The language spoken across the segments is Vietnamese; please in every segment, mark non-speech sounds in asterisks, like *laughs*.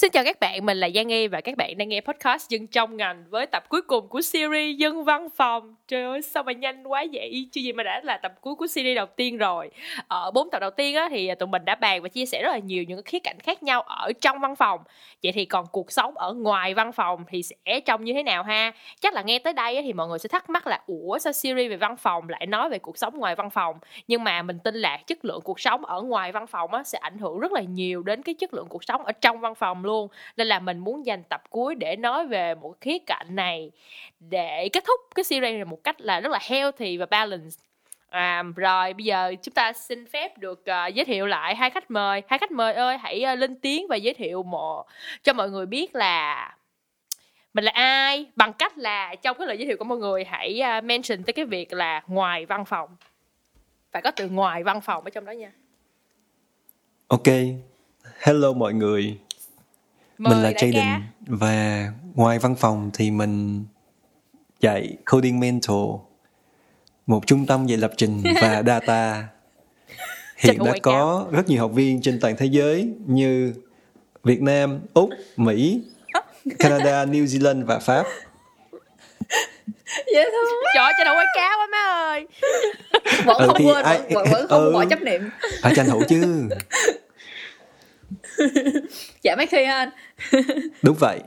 Xin chào các bạn, mình là Giang Nghi và các bạn đang nghe podcast Dân trong ngành với tập cuối cùng của series Dân văn phòng. Trời ơi, sao mà nhanh quá vậy? Chứ gì mà đã là tập cuối của series đầu tiên rồi. Ở bốn tập đầu tiên á, thì tụi mình đã bàn và chia sẻ rất là nhiều những khía cạnh khác nhau ở trong văn phòng. Vậy thì còn cuộc sống ở ngoài văn phòng thì sẽ trông như thế nào ha? Chắc là nghe tới đây á, thì mọi người sẽ thắc mắc là Ủa sao series về văn phòng lại nói về cuộc sống ngoài văn phòng? Nhưng mà mình tin là chất lượng cuộc sống ở ngoài văn phòng á, sẽ ảnh hưởng rất là nhiều đến cái chất lượng cuộc sống ở trong văn phòng luôn nên là mình muốn dành tập cuối để nói về một khía cạnh này để kết thúc cái series này một cách là rất là healthy và balance À, rồi bây giờ chúng ta xin phép được uh, giới thiệu lại hai khách mời. Hai khách mời ơi hãy uh, lên tiếng và giới thiệu mò cho mọi người biết là mình là ai bằng cách là trong cái lời giới thiệu của mọi người hãy uh, mention tới cái việc là ngoài văn phòng. Phải có từ ngoài văn phòng ở trong đó nha. Ok. Hello mọi người. Mời mình là Jaden. Và ngoài văn phòng thì mình dạy coding mentor một trung tâm dạy lập trình và *laughs* data. Hiện đã có rất nhiều học viên trên toàn thế giới như Việt Nam, Úc, Mỹ, Canada, New Zealand và Pháp. dễ thương trời cho đầu quay cáo quá má ơi. Vẫn Ừ, không quên ai- vẫn, vẫn, vẫn không ừ. bỏ chấp niệm. Phải tranh thủ chứ. *laughs* *laughs* dạ mấy khi anh Đúng vậy.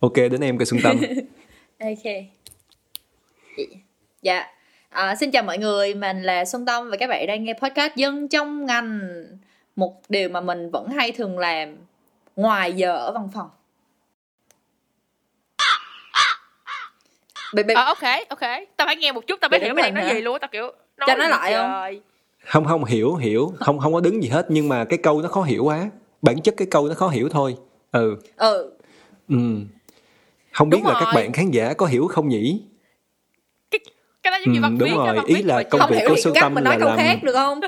Ok, đến em cơ Xuân Tâm. *laughs* ok dạ à, xin chào mọi người mình là Xuân Tâm và các bạn đang nghe podcast dân trong ngành một điều mà mình vẫn hay thường làm ngoài giờ ở văn phòng bị, bị, Ờ ok, ok. Tao phải nghe một chút, tao mới Để hiểu mày nói gì luôn á, tao kiểu nói Cho nó lại không? Không không hiểu hiểu, không không có đứng gì hết nhưng mà cái câu nó khó hiểu quá. Bản chất cái câu nó khó hiểu thôi. Ừ. ừ Ừ. Không biết Đúng là các rồi. bạn khán giả có hiểu không nhỉ? Cái cái đó giống như Ừ, văn đúng viết rồi, văn ý viết là công việc của Xuân Tâm là làm- khác được không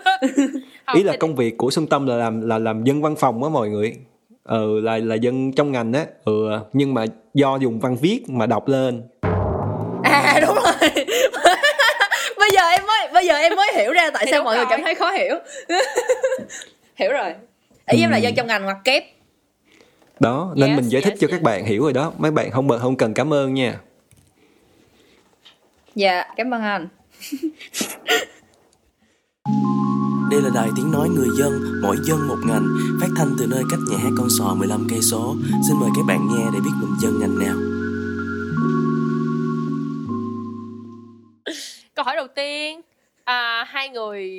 Không, *laughs* Ý là thì- công việc của Xuân Tâm là làm là làm dân văn phòng á mọi người. Ừ là là dân trong ngành á. Ừ nhưng mà do dùng văn viết mà đọc lên. à đúng rồi giờ em mới bây giờ em mới hiểu ra tại Thì sao mọi người rồi. cảm thấy khó hiểu *laughs* hiểu rồi ý em là dân trong ngành ngoặc kép Đó, nên Yes, mình giải thích yes, cho yes. các bạn hiểu rồi đó. Mấy bạn không bận không cần cảm ơn nha. dạ cảm ơn anh *laughs* Đây là đài tiếng nói người dân, mỗi dân một ngành, phát thanh từ nơi cách nhà hát con sò 15 cây số. Xin mời các bạn nghe để biết mình dân ngành nào. Câu hỏi đầu tiên, à, hai người.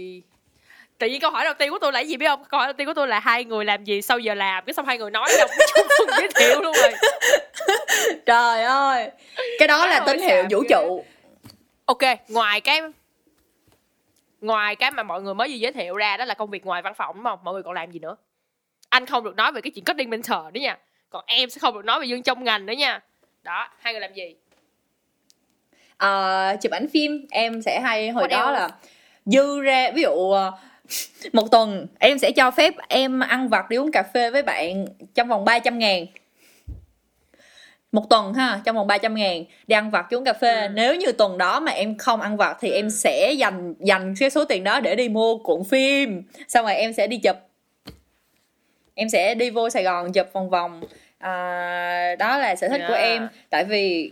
Tự nhiên câu hỏi đầu tiên của tôi là gì biết không? Câu hỏi đầu tiên của tôi là hai người làm gì sau giờ làm? Cái xong hai người nói cái chung phần giới thiệu luôn rồi. *laughs* Trời ơi. Cái đó là tín hiệu vũ trụ. Ok, ngoài cái Ngoài cái mà mọi người mới vừa giới thiệu ra Đó là công việc ngoài văn phòng đúng không? Mọi người còn làm gì nữa? Anh không được nói về cái chuyện coding mentor nữa nha. Còn em sẽ không được nói về dân trong ngành nữa nha. Đó, hai người làm gì? Ờ, chụp ảnh phim em sẽ hay hồi What đó else? là dư ra ví dụ ờ, một tuần em sẽ cho phép em ăn vặt đi uống cà phê với bạn trong vòng 300 ngàn. Một tuần ha trong vòng 300 ngàn đi ăn vặt uống cà phê. Ừ. nếu như tuần đó mà em không ăn vặt thì em sẽ dành dành cái số tiền đó để đi mua cuộn phim. Xong rồi em sẽ đi chụp. Em sẽ đi vô Sài Gòn chụp vòng vòng. À, đó là sở thích của Yeah. em. Tại vì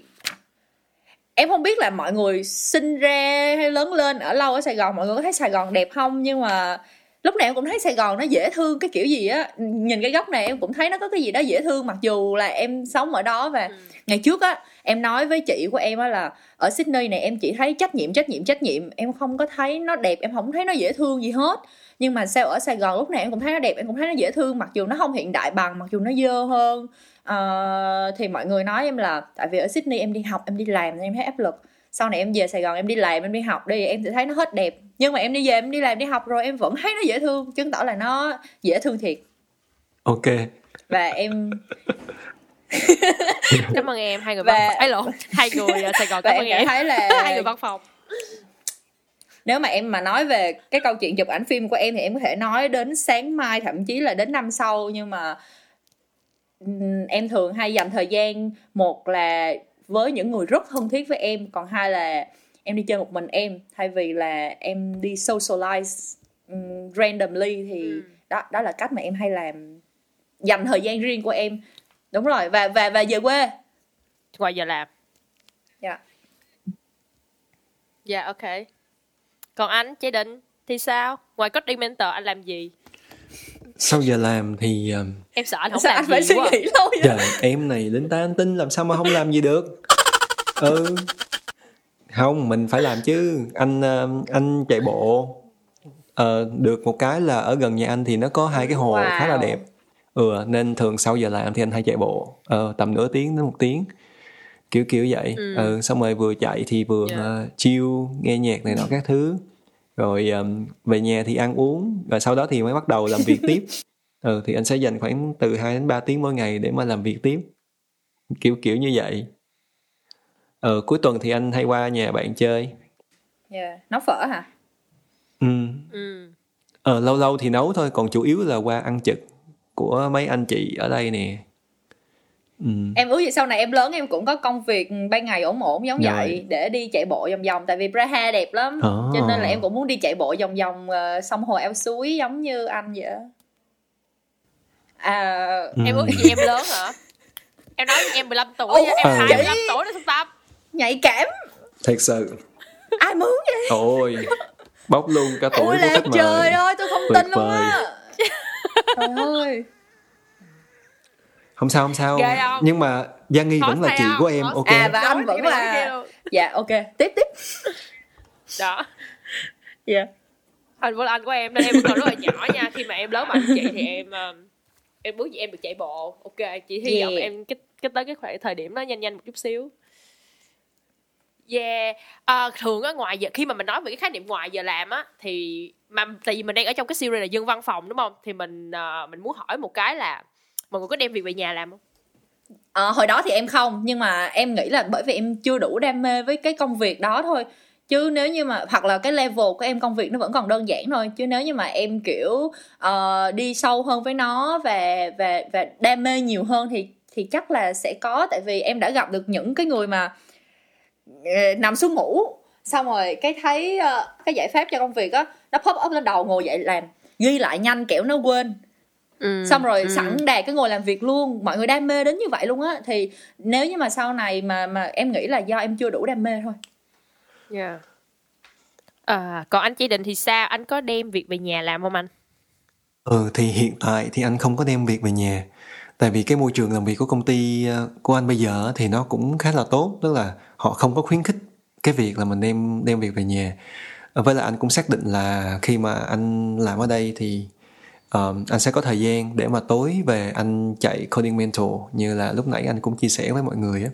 em không biết là mọi người sinh ra hay lớn lên ở lâu ở Sài Gòn mọi người có thấy Sài Gòn đẹp không? Nhưng mà lúc nào em cũng thấy Sài Gòn nó dễ thương cái kiểu gì á. Nhìn cái góc này em cũng thấy nó có cái gì đó dễ thương mặc dù là em sống ở đó và Ừ. ngày trước á em nói với chị của em á là ở Sydney này em chỉ thấy trách nhiệm trách nhiệm trách nhiệm. Em không có thấy nó đẹp em không thấy nó dễ thương gì hết. Nhưng mà sao ở Sài Gòn lúc nào em cũng thấy nó đẹp em cũng thấy nó dễ thương mặc dù nó không hiện đại bằng mặc dù nó dơ hơn Ờ, thì mọi người nói em là tại vì ở Sydney em đi học em đi làm nên em thấy áp lực. Sau này em về Sài Gòn em đi làm em đi học đi em sẽ thấy nó hết đẹp. Nhưng mà em đi về em đi làm đi học rồi em vẫn thấy nó dễ thương chứng tỏ là nó dễ thương thiệt. Ok. và em *laughs* Cảm ơn em, hai người Và- văn phòng. Ấy lộn, hai người ở Sài Gòn cảm ơn em em. cảm thấy là *laughs* Hai người văn phòng. Nếu mà em mà nói về cái câu chuyện chụp ảnh phim của em thì em có thể nói đến sáng mai thậm chí là đến năm sau. Nhưng mà em thường hay dành thời gian một là với những người rất thân thiết với em còn hai là em đi chơi một mình em thay vì là em đi socialize ừm, randomly thì Ừ. đó đó là cách mà em hay làm dành thời gian riêng của em. Đúng rồi và và và về quê. Ngoài giờ làm. Dạ. Dạ ok. Còn anh chế định thì sao? Ngoài coding mentor anh làm gì sau giờ làm thì um, em sợ anh không sao làm anh phải gì suy quá. nghĩ lâu vậy? Trời em này lính ta anh tin làm sao mà không làm gì được. Ừ. Không mình phải làm chứ. Anh um, anh chạy bộ. Ờ, được một cái là ở gần nhà anh thì nó có hai cái hồ Wow. khá là đẹp. Ừ nên thường sau giờ làm thì anh hay chạy bộ. Ờ, tầm nửa tiếng đến một tiếng. Kiểu kiểu vậy. Ừ. ừ. xong rồi vừa chạy thì vừa Dạ. uh, chill nghe nhạc này nọ các thứ rồi um, về nhà thì ăn uống và sau đó thì mới bắt đầu làm việc tiếp. *laughs* Ừ, thì anh sẽ dành khoảng từ 2 đến 3 tiếng mỗi ngày để mà làm việc tiếp. Kiểu kiểu như vậy. Ờ, cuối tuần thì anh hay qua nhà bạn chơi. Dạ. nấu phở hả? Ừ. ừ. Ờ, lâu lâu thì nấu thôi còn chủ yếu là qua ăn trực của mấy anh chị ở đây nè ừ. em ước gì sau này em lớn em cũng có công việc ban ngày ổn ổn giống Rồi. vậy để đi chạy bộ vòng vòng tại vì Praha đẹp lắm À. cho nên là em cũng muốn đi chạy bộ vòng vòng ờ, sông hồ eo suối giống như anh vậy á. à Ừ. em ước gì em lớn hả *laughs* em nói em 15 tuổi Ủa, em ừ. 25 tuổi đó trung tâm nhạy cảm thật sự ai muốn vậy ôi bóc luôn cả tuổi ôi của là khách mời trời ơi tôi không Tuyệt tin luôn á trời ơi không sao không sao. Ghê không? nhưng mà Giang Nghi Khó vẫn là chị không? của em ok? À, và anh vẫn là- dạ ok. Tiếp tiếp. Đó. Dạ. Anh vẫn là anh của em nên em vẫn còn rất là nhỏ nha. Khi mà em lớn bằng chị thì em um, em ước gì em được chạy bộ ok? Chị hy Yeah. vọng em cái, cái tới cái khoảng thời điểm đó nhanh nhanh một chút xíu. Yeah. À, thường á ngoài giờ khi mà mình nói về cái khái niệm ngoài giờ làm á thì mà tại vì mình đang ở trong cái series là dân văn phòng đúng không? Thì mình à, mình muốn hỏi một cái là mọi người có đem việc về nhà làm không? À, hồi đó thì em không nhưng mà em nghĩ là bởi vì em chưa đủ đam mê với cái công việc đó thôi. Chứ nếu như mà hoặc là cái level của em công việc nó vẫn còn đơn giản thôi. Chứ nếu như mà em kiểu uh, đi sâu hơn với nó và và và đam mê nhiều hơn thì thì chắc là sẽ có. Tại vì em đã gặp được những cái người mà uh, nằm xuống ngủ xong rồi cái thấy uh, cái giải pháp cho công việc á nó pop up lên đầu ngồi dậy làm. Ghi lại nhanh kẻo nó quên ừ. xong rồi sẵn đạt cái ngồi làm việc luôn mọi người đam mê đến như vậy luôn á. Thì nếu như mà sau này mà mà em nghĩ là do em chưa đủ đam mê thôi. Yeah. à, còn anh chỉ định thì sao? Anh có đem việc về nhà làm không anh? Ừ thì hiện tại thì anh không có đem việc về nhà. Tại vì cái môi trường làm việc của công ty ờ, của anh bây giờ thì nó cũng khá là tốt tức là họ không có khuyến khích cái việc là mình đem đem việc về nhà. Với lại anh cũng xác định là khi mà anh làm ở đây thì um, anh sẽ có thời gian để mà tối về anh chạy coding mentor như là lúc nãy anh cũng chia sẻ với mọi người á.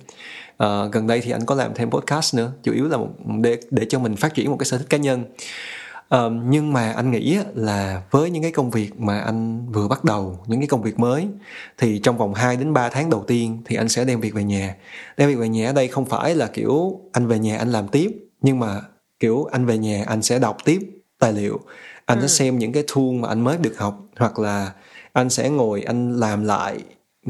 Uh, gần đây thì anh có làm thêm podcast nữa chủ yếu là một, để để cho mình phát triển một cái sở thích cá nhân. Um, nhưng mà anh nghĩ là với những cái công việc mà anh vừa bắt đầu những cái công việc mới thì trong vòng 2 đến 3 tháng đầu tiên thì anh sẽ đem việc về nhà. Đem việc về nhà ở đây không phải là kiểu anh về nhà anh làm tiếp nhưng mà kiểu anh về nhà anh sẽ đọc tiếp tài liệu anh sẽ xem những cái tool mà anh mới được học hoặc là anh sẽ ngồi anh làm lại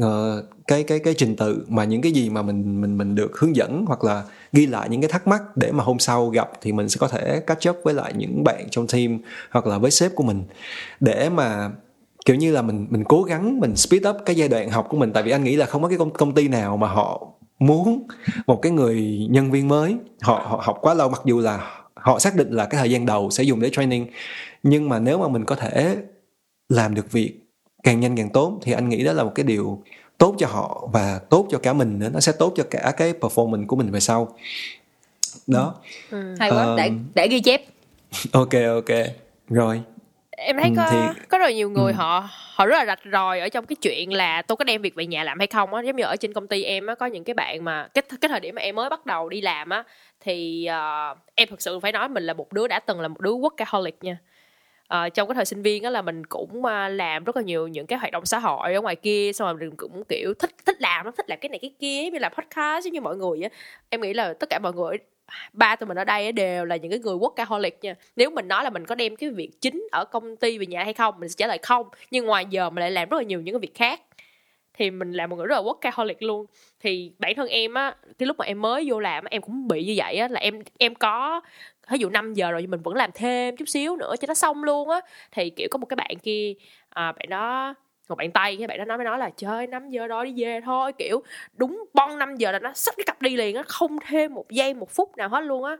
ờ, cái cái cái trình tự mà những cái gì mà mình mình mình được hướng dẫn hoặc là ghi lại những cái thắc mắc để mà hôm sau gặp thì mình sẽ có thể catch up với lại những bạn trong team hoặc là với sếp của mình. Để mà kiểu như là mình mình cố gắng mình speed up cái giai đoạn học của mình. Tại vì anh nghĩ là không có cái công, công ty nào mà họ muốn một cái người nhân viên mới. Họ họ học quá lâu mặc dù là họ xác định là cái thời gian đầu sẽ dùng để training. Nhưng mà nếu mà mình có thể làm được việc càng nhanh càng tốt thì anh nghĩ đó là một cái điều tốt cho họ và tốt cho cả mình nữa. Nó sẽ tốt cho cả cái performance của mình về sau. Đó. Hay quá. Ờm. để để ghi chép. *laughs* Ok ok. Rồi. Em thấy Ừ, có thì- có rất là nhiều người Ừ. họ họ rất là rạch ròi ở trong cái chuyện là tôi có đem việc về nhà làm hay không á. Giống như ở trên công ty em á có những cái bạn mà cái cái thời điểm mà em mới bắt đầu đi làm á thì uh, em thực sự phải nói mình là một đứa đã từng là một đứa workaholic nha. Uh, trong cái thời sinh viên đó là mình cũng uh, làm rất là nhiều những cái hoạt động xã hội ở ngoài kia xong rồi mình cũng kiểu thích thích làm nó thích làm cái này cái kia như là podcast giống như mọi người á. Em nghĩ là tất cả mọi người ba tụi mình ở đây đều là những cái người workaholic nha. Nếu mình nói là mình có đem cái việc chính ở công ty về nhà hay không mình sẽ trả lời không. Nhưng ngoài giờ mình lại làm rất là nhiều những cái việc khác thì mình là một người rất là workaholic luôn. Thì bản thân em á cái lúc mà em mới vô làm á, em cũng bị như vậy á là em em có ví dụ 5 giờ rồi nhưng mình vẫn làm thêm chút xíu nữa cho nó xong luôn á. Thì kiểu có một cái bạn kia à, bạn đó một bạn tây cái bạn đó nói mới nói là chơi 5 giờ đó đi về thôi kiểu đúng bon 5 giờ là nó sắp cái cặp đi liền á không thêm một giây một phút nào hết luôn á.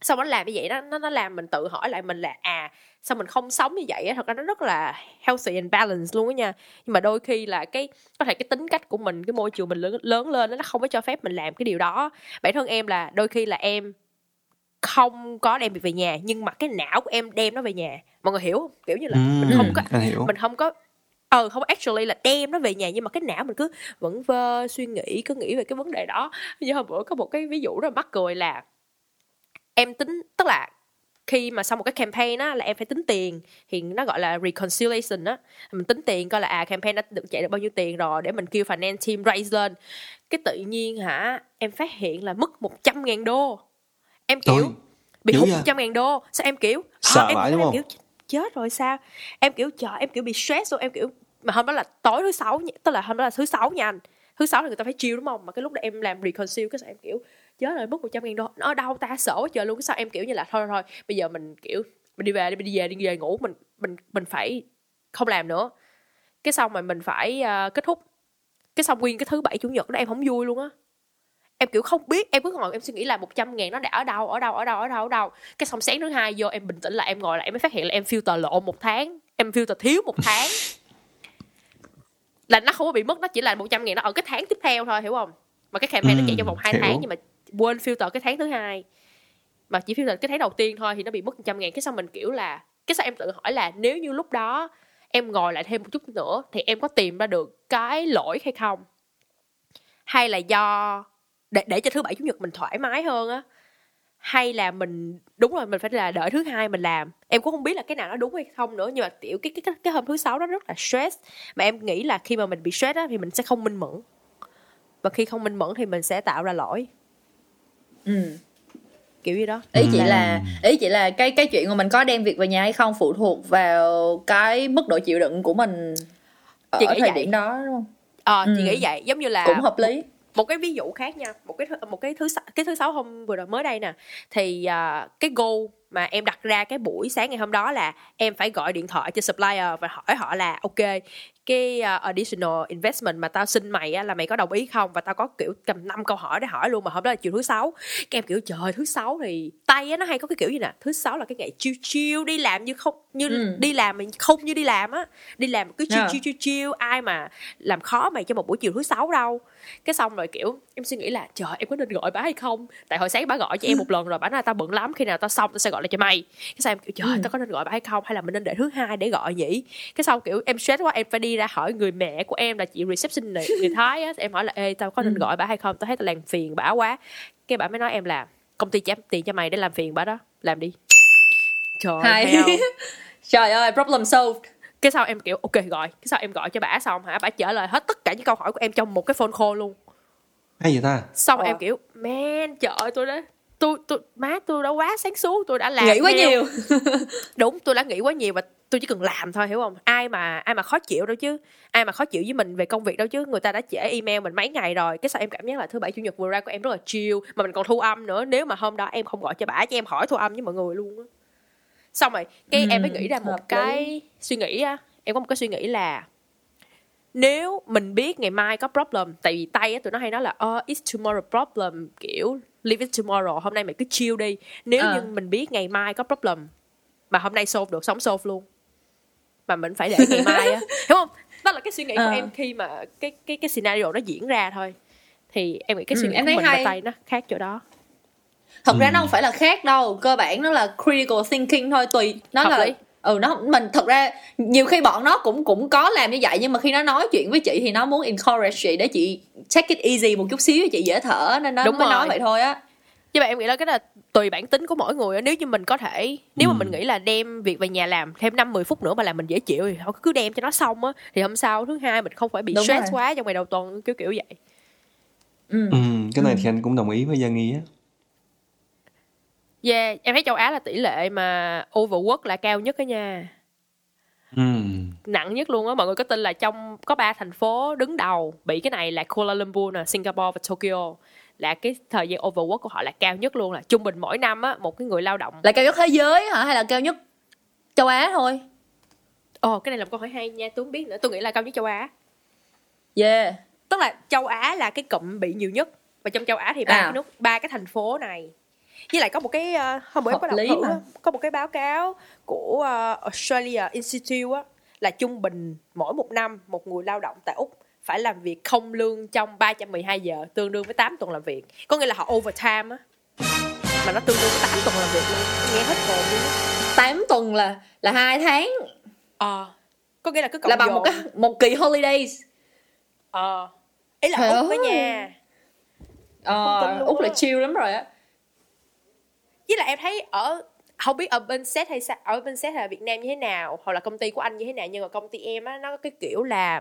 Sau đó làm như vậy đó nó nó làm mình tự hỏi lại mình là à sao mình không sống như vậy á? Thật ra nó rất là healthy and balance luôn á nha. Nhưng mà đôi khi là cái có thể cái tính cách của mình cái môi trường mình lớn, lớn lên nó không có cho phép mình làm cái điều đó. Bản thân em là đôi khi là em không có đem việc về nhà nhưng mà cái não của em đem nó về nhà. Mọi người hiểu không? Kiểu như là Ừm, mình không có hiểu. mình không có ờ không actually là đem nó về nhà nhưng mà cái não mình cứ vẫn vơ suy nghĩ cứ nghĩ về cái vấn đề đó. Như hôm bữa có một cái ví dụ rất là mắc cười là em tính tức là khi mà sau một cái campaign á là em phải tính tiền. Thì nó gọi là reconciliation á. Mình tính tiền coi là à campaign đã được chạy được bao nhiêu tiền rồi để mình kêu finance team raise lên. Cái tự nhiên hả em phát hiện là mất 100 ngàn đô. Em kiểu Trời, bị hụt vậy? 100 ngàn đô. Sao em kiểu à, Sợ em, vãi em đúng không? kiểu chết rồi sao? Em kiểu trời em kiểu bị stress luôn. Em kiểu mà hôm đó là tối thứ sáu tức là hôm đó là thứ sáu nha anh. Thứ sáu thì người ta phải chill đúng không? Mà cái lúc đó em làm reconcile cái sao em kiểu chết rồi mất 100 ngàn đô. Nó ở đâu ta quá trời luôn cái sao em kiểu như là thôi thôi bây giờ mình kiểu mình đi về đi mình đi về đi về ngủ mình mình mình phải không làm nữa. Cái xong rồi mình phải ờ, kết thúc. Cái xong nguyên cái thứ bảy chủ nhật đó em không vui luôn á. Em kiểu không biết em cứ ngồi em suy nghĩ là 100 ngàn nó đã ở đâu ở đâu ở đâu ở đâu ở đâu. Cái xong sáng thứ hai vô em bình tĩnh lại em ngồi lại em mới phát hiện là em filter lộ một tháng. Em filter thiếu một tháng. Là nó không có bị mất nó chỉ là 100 ngàn nó ở cái tháng tiếp theo thôi hiểu không? Mà cái campaign nó chạy trong vòng 2 hiểu. tháng nhưng mà quên filter cái tháng thứ hai. Mà chỉ filter cái tháng đầu tiên thôi thì nó bị mất 100 ngàn. Cái xong mình kiểu là cái sao em tự hỏi là nếu như lúc đó em ngồi lại thêm một chút nữa thì em có tìm ra được cái lỗi hay không? Hay là do để để cho thứ bảy chủ nhật mình thoải mái hơn á? Hay là mình đúng rồi mình phải là đợi thứ hai mình làm. Em cũng không biết là cái nào nó đúng hay không nữa nhưng mà tiểu cái cái cái, cái hôm thứ sáu đó rất là stress. Mà em nghĩ là khi mà mình bị stress á thì mình sẽ không minh mẫn. Và khi không minh mẫn thì mình sẽ tạo ra lỗi ừ. kiểu như đó ý chị Ừ. là ý chị là cái cái chuyện mà mình có đem việc về nhà hay không phụ thuộc vào cái mức độ chịu đựng của mình ở Chị nghĩ thời vậy. điểm đó đúng không ờ chị Ừ. nghĩ vậy giống như là cũng hợp lý một cái ví dụ khác nha một cái một cái thứ sáu- cái thứ sáu hôm vừa rồi mới đây nè thì à, cái goal mà em đặt ra cái buổi sáng ngày hôm đó là em phải gọi điện thoại cho supplier và hỏi họ là ok cái uh, additional investment mà tao xin mày á, là mày có đồng ý không và tao có kiểu cầm năm câu hỏi để hỏi luôn mà hôm đó là chiều thứ sáu các em kiểu trời thứ sáu thì tay á nó hay có cái kiểu gì nè thứ sáu là cái ngày chill chill đi làm như không như Ừ. đi làm mình không như đi làm á đi làm cứ chill Yeah. chill chill chill ai mà làm khó mày cho một buổi chiều thứ sáu đâu cái xong rồi kiểu em suy nghĩ là trời em có nên gọi bà hay không? Tại hồi sáng bà gọi cho em một *laughs* lần rồi bà nói là tao bận lắm khi nào tao xong tao sẽ gọi lại cho mày. Cái xong em kiểu trời Ừ. tao có nên gọi bà hay không? Hay là mình nên để thứ hai để gọi nhỉ? Cái xong kiểu em stress quá em phải đi ra hỏi người mẹ của em là chị reception này người thái á em hỏi là ê tao có nên Ừ. gọi bà hay không? Tao thấy tao làm phiền bả quá. Cái bà mới nói em là công ty trả tiền cho mày để làm phiền bà đó làm đi. Trời *laughs* trời ơi problem solved cái sau em kiểu ok gọi cái sau em gọi cho bả xong hả? Bả trả lời hết tất cả những câu hỏi của em trong một cái phone call luôn. Hay vậy ta? Xong Ờ. em kiểu man trời ơi, tôi đã tôi tôi má tôi đã quá sáng suốt tôi đã làm nghĩ quá theo- nhiều. *laughs* Đúng tôi đã nghĩ quá nhiều và tôi chỉ cần làm thôi hiểu không? Ai mà ai mà khó chịu đâu chứ. Ai mà khó chịu với mình về công việc đâu chứ. Người ta đã trễ email mình mấy ngày rồi. Cái sao em cảm giác là thứ bảy chủ nhật vừa ra của em rất là chill mà mình còn thu âm nữa. Nếu mà hôm đó em không gọi cho bả cho em hỏi thu âm với mọi người luôn á xong rồi cái em mới Ừ, nghĩ ra một hợp lý. cái suy nghĩ á em có một cái suy nghĩ là nếu mình biết ngày mai có problem tại vì tay á tụi nó hay nói là oh, it's tomorrow problem kiểu leave it tomorrow hôm nay mày cứ chill đi nếu Ờ. như mình biết ngày mai có problem mà hôm nay solve được sống solve luôn mà mình phải để ngày mai á *laughs* hiểu không đó là cái suy nghĩ của Ờ. em khi mà cái cái cái scenario nó diễn ra thôi thì em nghĩ cái Ừ, suy nghĩ em của mình và hay. tay nó khác chỗ đó thật ra Ừ. nó không phải là khác đâu cơ bản nó là critical thinking thôi tùy nó Hợp là lý. ừ nó mình thật ra nhiều khi bọn nó cũng cũng có làm như vậy nhưng mà khi nó nói chuyện với chị thì nó muốn encourage chị để chị take it easy một chút xíu cho chị dễ thở nên nó Đúng mới rồi. nói vậy thôi á nhưng mà em nghĩ là cái là tùy bản tính của mỗi người á. nếu như mình có thể nếu mà Ừ. mình nghĩ là đem việc về nhà làm thêm năm 10 phút nữa mà làm mình dễ chịu thì thôi cứ đem cho nó xong á thì hôm sau thứ hai mình không phải bị Đúng stress rồi. quá trong ngày đầu tuần kiểu kiểu vậy ừ. ừ, cái này thì anh cũng đồng ý với Giang Nghi á yeah em thấy châu Á là tỷ lệ mà overwork là cao nhất đó nha. Ừ. nặng nhất luôn á mọi người có tin là trong có ba thành phố đứng đầu. Bị cái này là Kuala Lumpur nè Singapore và Tokyo. Là cái thời gian overwork của họ là cao nhất luôn là trung bình mỗi năm á một cái người lao động. Là cao nhất thế giới hả? Hay là cao nhất châu Á thôi? Ồ cái này là một câu hỏi hay nha tôi không biết nữa. Tôi nghĩ là cao nhất châu á. Yeah. Tức là châu á là cái cụm bị nhiều nhất. Và trong châu á thì ba À. cái nước ba cái thành phố này với lại có một cái uh, hôm bữa em có đọc thử mà. có một cái báo cáo của ờ, Australia Institute á, là trung bình mỗi một năm một người lao động tại úc phải làm việc không lương trong 312 giờ tương đương với 8 tuần làm việc. Có nghĩa là họ overtime á. Mà nó tương đương với 8 tuần làm việc luôn. Nghe hết hồn luôn á. 8 tuần là là hai tháng. Ờ. Có nghĩa là cứ cộng là bằng một dồn. cái một kỳ holidays. Ờ. Ý là Trời úc đó nha. Ờ, úc là chill lắm rồi á với lại em thấy ở không biết ở bên set hay sao ở bên set hay là Việt Nam như thế nào hoặc là công ty của anh như thế nào nhưng mà công ty em á nó có cái kiểu là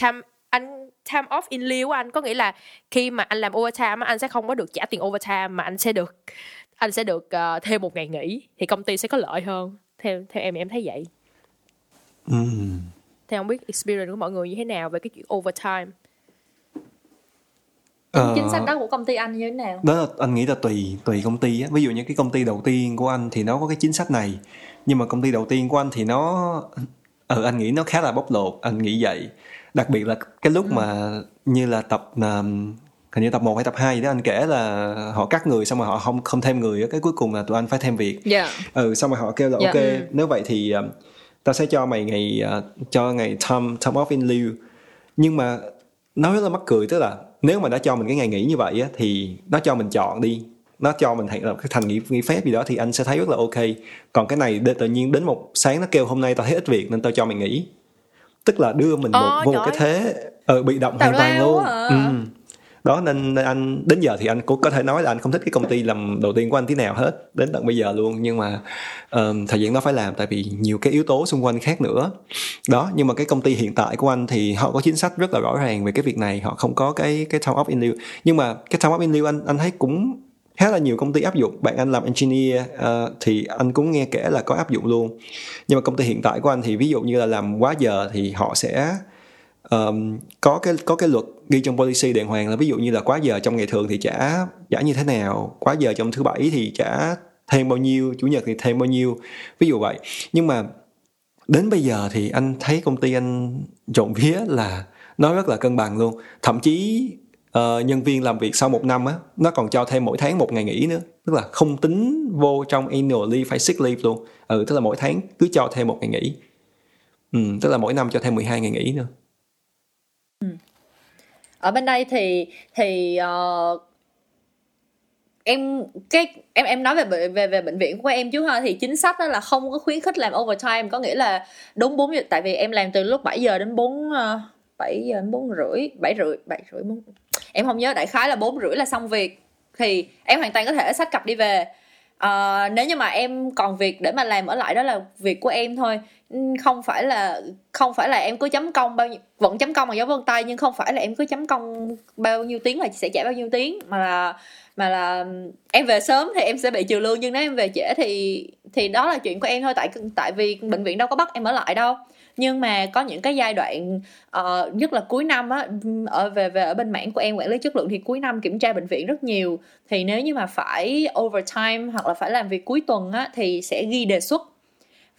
time anh time off in lieu của anh. Có nghĩa là khi mà anh làm overtime á, anh sẽ không có được trả tiền overtime mà anh sẽ được anh sẽ được ờ, thêm một ngày nghỉ thì công ty sẽ có lợi hơn. Theo theo em em thấy vậy. Ừm. thì không biết experience của mọi người như thế nào về cái chuyện overtime Ờ, chính sách đó của công ty anh như thế nào? Đó là anh nghĩ là tùy tùy công ty á. Ví dụ như cái công ty đầu tiên của anh thì nó có cái chính sách này nhưng mà công ty đầu tiên của anh thì nó ừ anh nghĩ nó khá là bóc lột anh nghĩ vậy. Đặc biệt là cái lúc mà như là tập um, hình như tập 1 hay tập 2 gì đó anh kể là họ cắt người xong rồi họ không không thêm người cái cuối cùng là tụi anh phải thêm việc. Dạ. Ừ xong rồi họ kêu là Dạ. ok nếu vậy thì um, tao sẽ cho mày ngày uh, cho ngày time time off in lieu. Nhưng mà nó rất là mắc cười tức là nếu mà đã cho mình cái ngày nghỉ như vậy á thì nó cho mình chọn đi. Nó cho mình thành thành nghỉ, nghỉ phép gì đó thì anh sẽ thấy rất là ok. Còn cái này tự nhiên đến một sáng nó kêu hôm nay tao thấy ít việc nên tao cho mày nghỉ. Tức là đưa mình một, Ờ, vô một cái thế ờ, bị động Tào hoàn toàn luôn. á. ừ đó nên, nên anh đến giờ thì anh cũng có thể nói là anh không thích cái công ty làm đầu tiên của anh tí nào hết đến tận bây giờ luôn. Nhưng mà um, thời gian đó phải làm tại vì nhiều cái yếu tố xung quanh khác nữa. Đó nhưng mà cái công ty hiện tại của anh thì họ có chính sách rất là rõ ràng về cái việc này họ không có cái cái time off in lieu nhưng mà cái time off in lieu anh anh thấy cũng khá là nhiều công ty áp dụng. Bạn anh làm engineer uh, thì anh cũng nghe kể là có áp dụng luôn. Nhưng mà công ty hiện tại của anh thì ví dụ như là làm quá giờ thì họ sẽ um, có cái có cái luật ghi trong policy đàng hoàng là ví dụ như là quá giờ trong ngày thường thì trả trả như thế nào. Quá giờ trong thứ bảy thì trả thêm bao nhiêu chủ nhật thì thêm bao nhiêu. Ví dụ vậy. Nhưng mà đến bây giờ thì anh thấy công ty anh trộn vía là nó rất là cân bằng luôn. Thậm chí uh, nhân viên làm việc sau một năm á nó còn cho thêm mỗi tháng một ngày nghỉ nữa. Tức là không tính vô trong annual leave hay sick leave luôn. Ừ tức là mỗi tháng cứ cho thêm một ngày nghỉ. Ừ, tức là mỗi năm cho thêm 12 ngày nghỉ nữa. Ừ ở bên đây thì thì uh, em cái em em nói về bệnh- về về bệnh viện của em chứ ha thì chính sách đó là không có khuyến khích làm overtime có nghĩa là đúng 4 giờ tại vì em làm từ lúc 7 giờ đến 4 7 ờ, giờ đến 4 rưỡi 7 rưỡi 7 rưỡi 4 em không nhớ đại khái là 4 rưỡi là xong việc thì em hoàn toàn có thể sách cặp đi về. À, nếu như mà em còn việc để mà làm ở lại đó là việc của em thôi không phải là không phải là em cứ chấm công bao nhiêu vẫn chấm công bằng dấu vân tay nhưng không phải là em cứ chấm công bao nhiêu tiếng là sẽ trả bao nhiêu tiếng. Mà là mà là em về sớm thì em sẽ bị trừ lương nhưng nếu em về trễ thì thì đó là chuyện của em thôi tại tại vì bệnh viện đâu có bắt em ở lại đâu. Nhưng mà có những cái giai đoạn uh, nhất là cuối năm á ở về về ở bên mảng của em quản lý chất lượng thì cuối năm kiểm tra bệnh viện rất nhiều. Thì nếu như mà phải overtime hoặc là phải làm việc cuối tuần á thì sẽ ghi đề xuất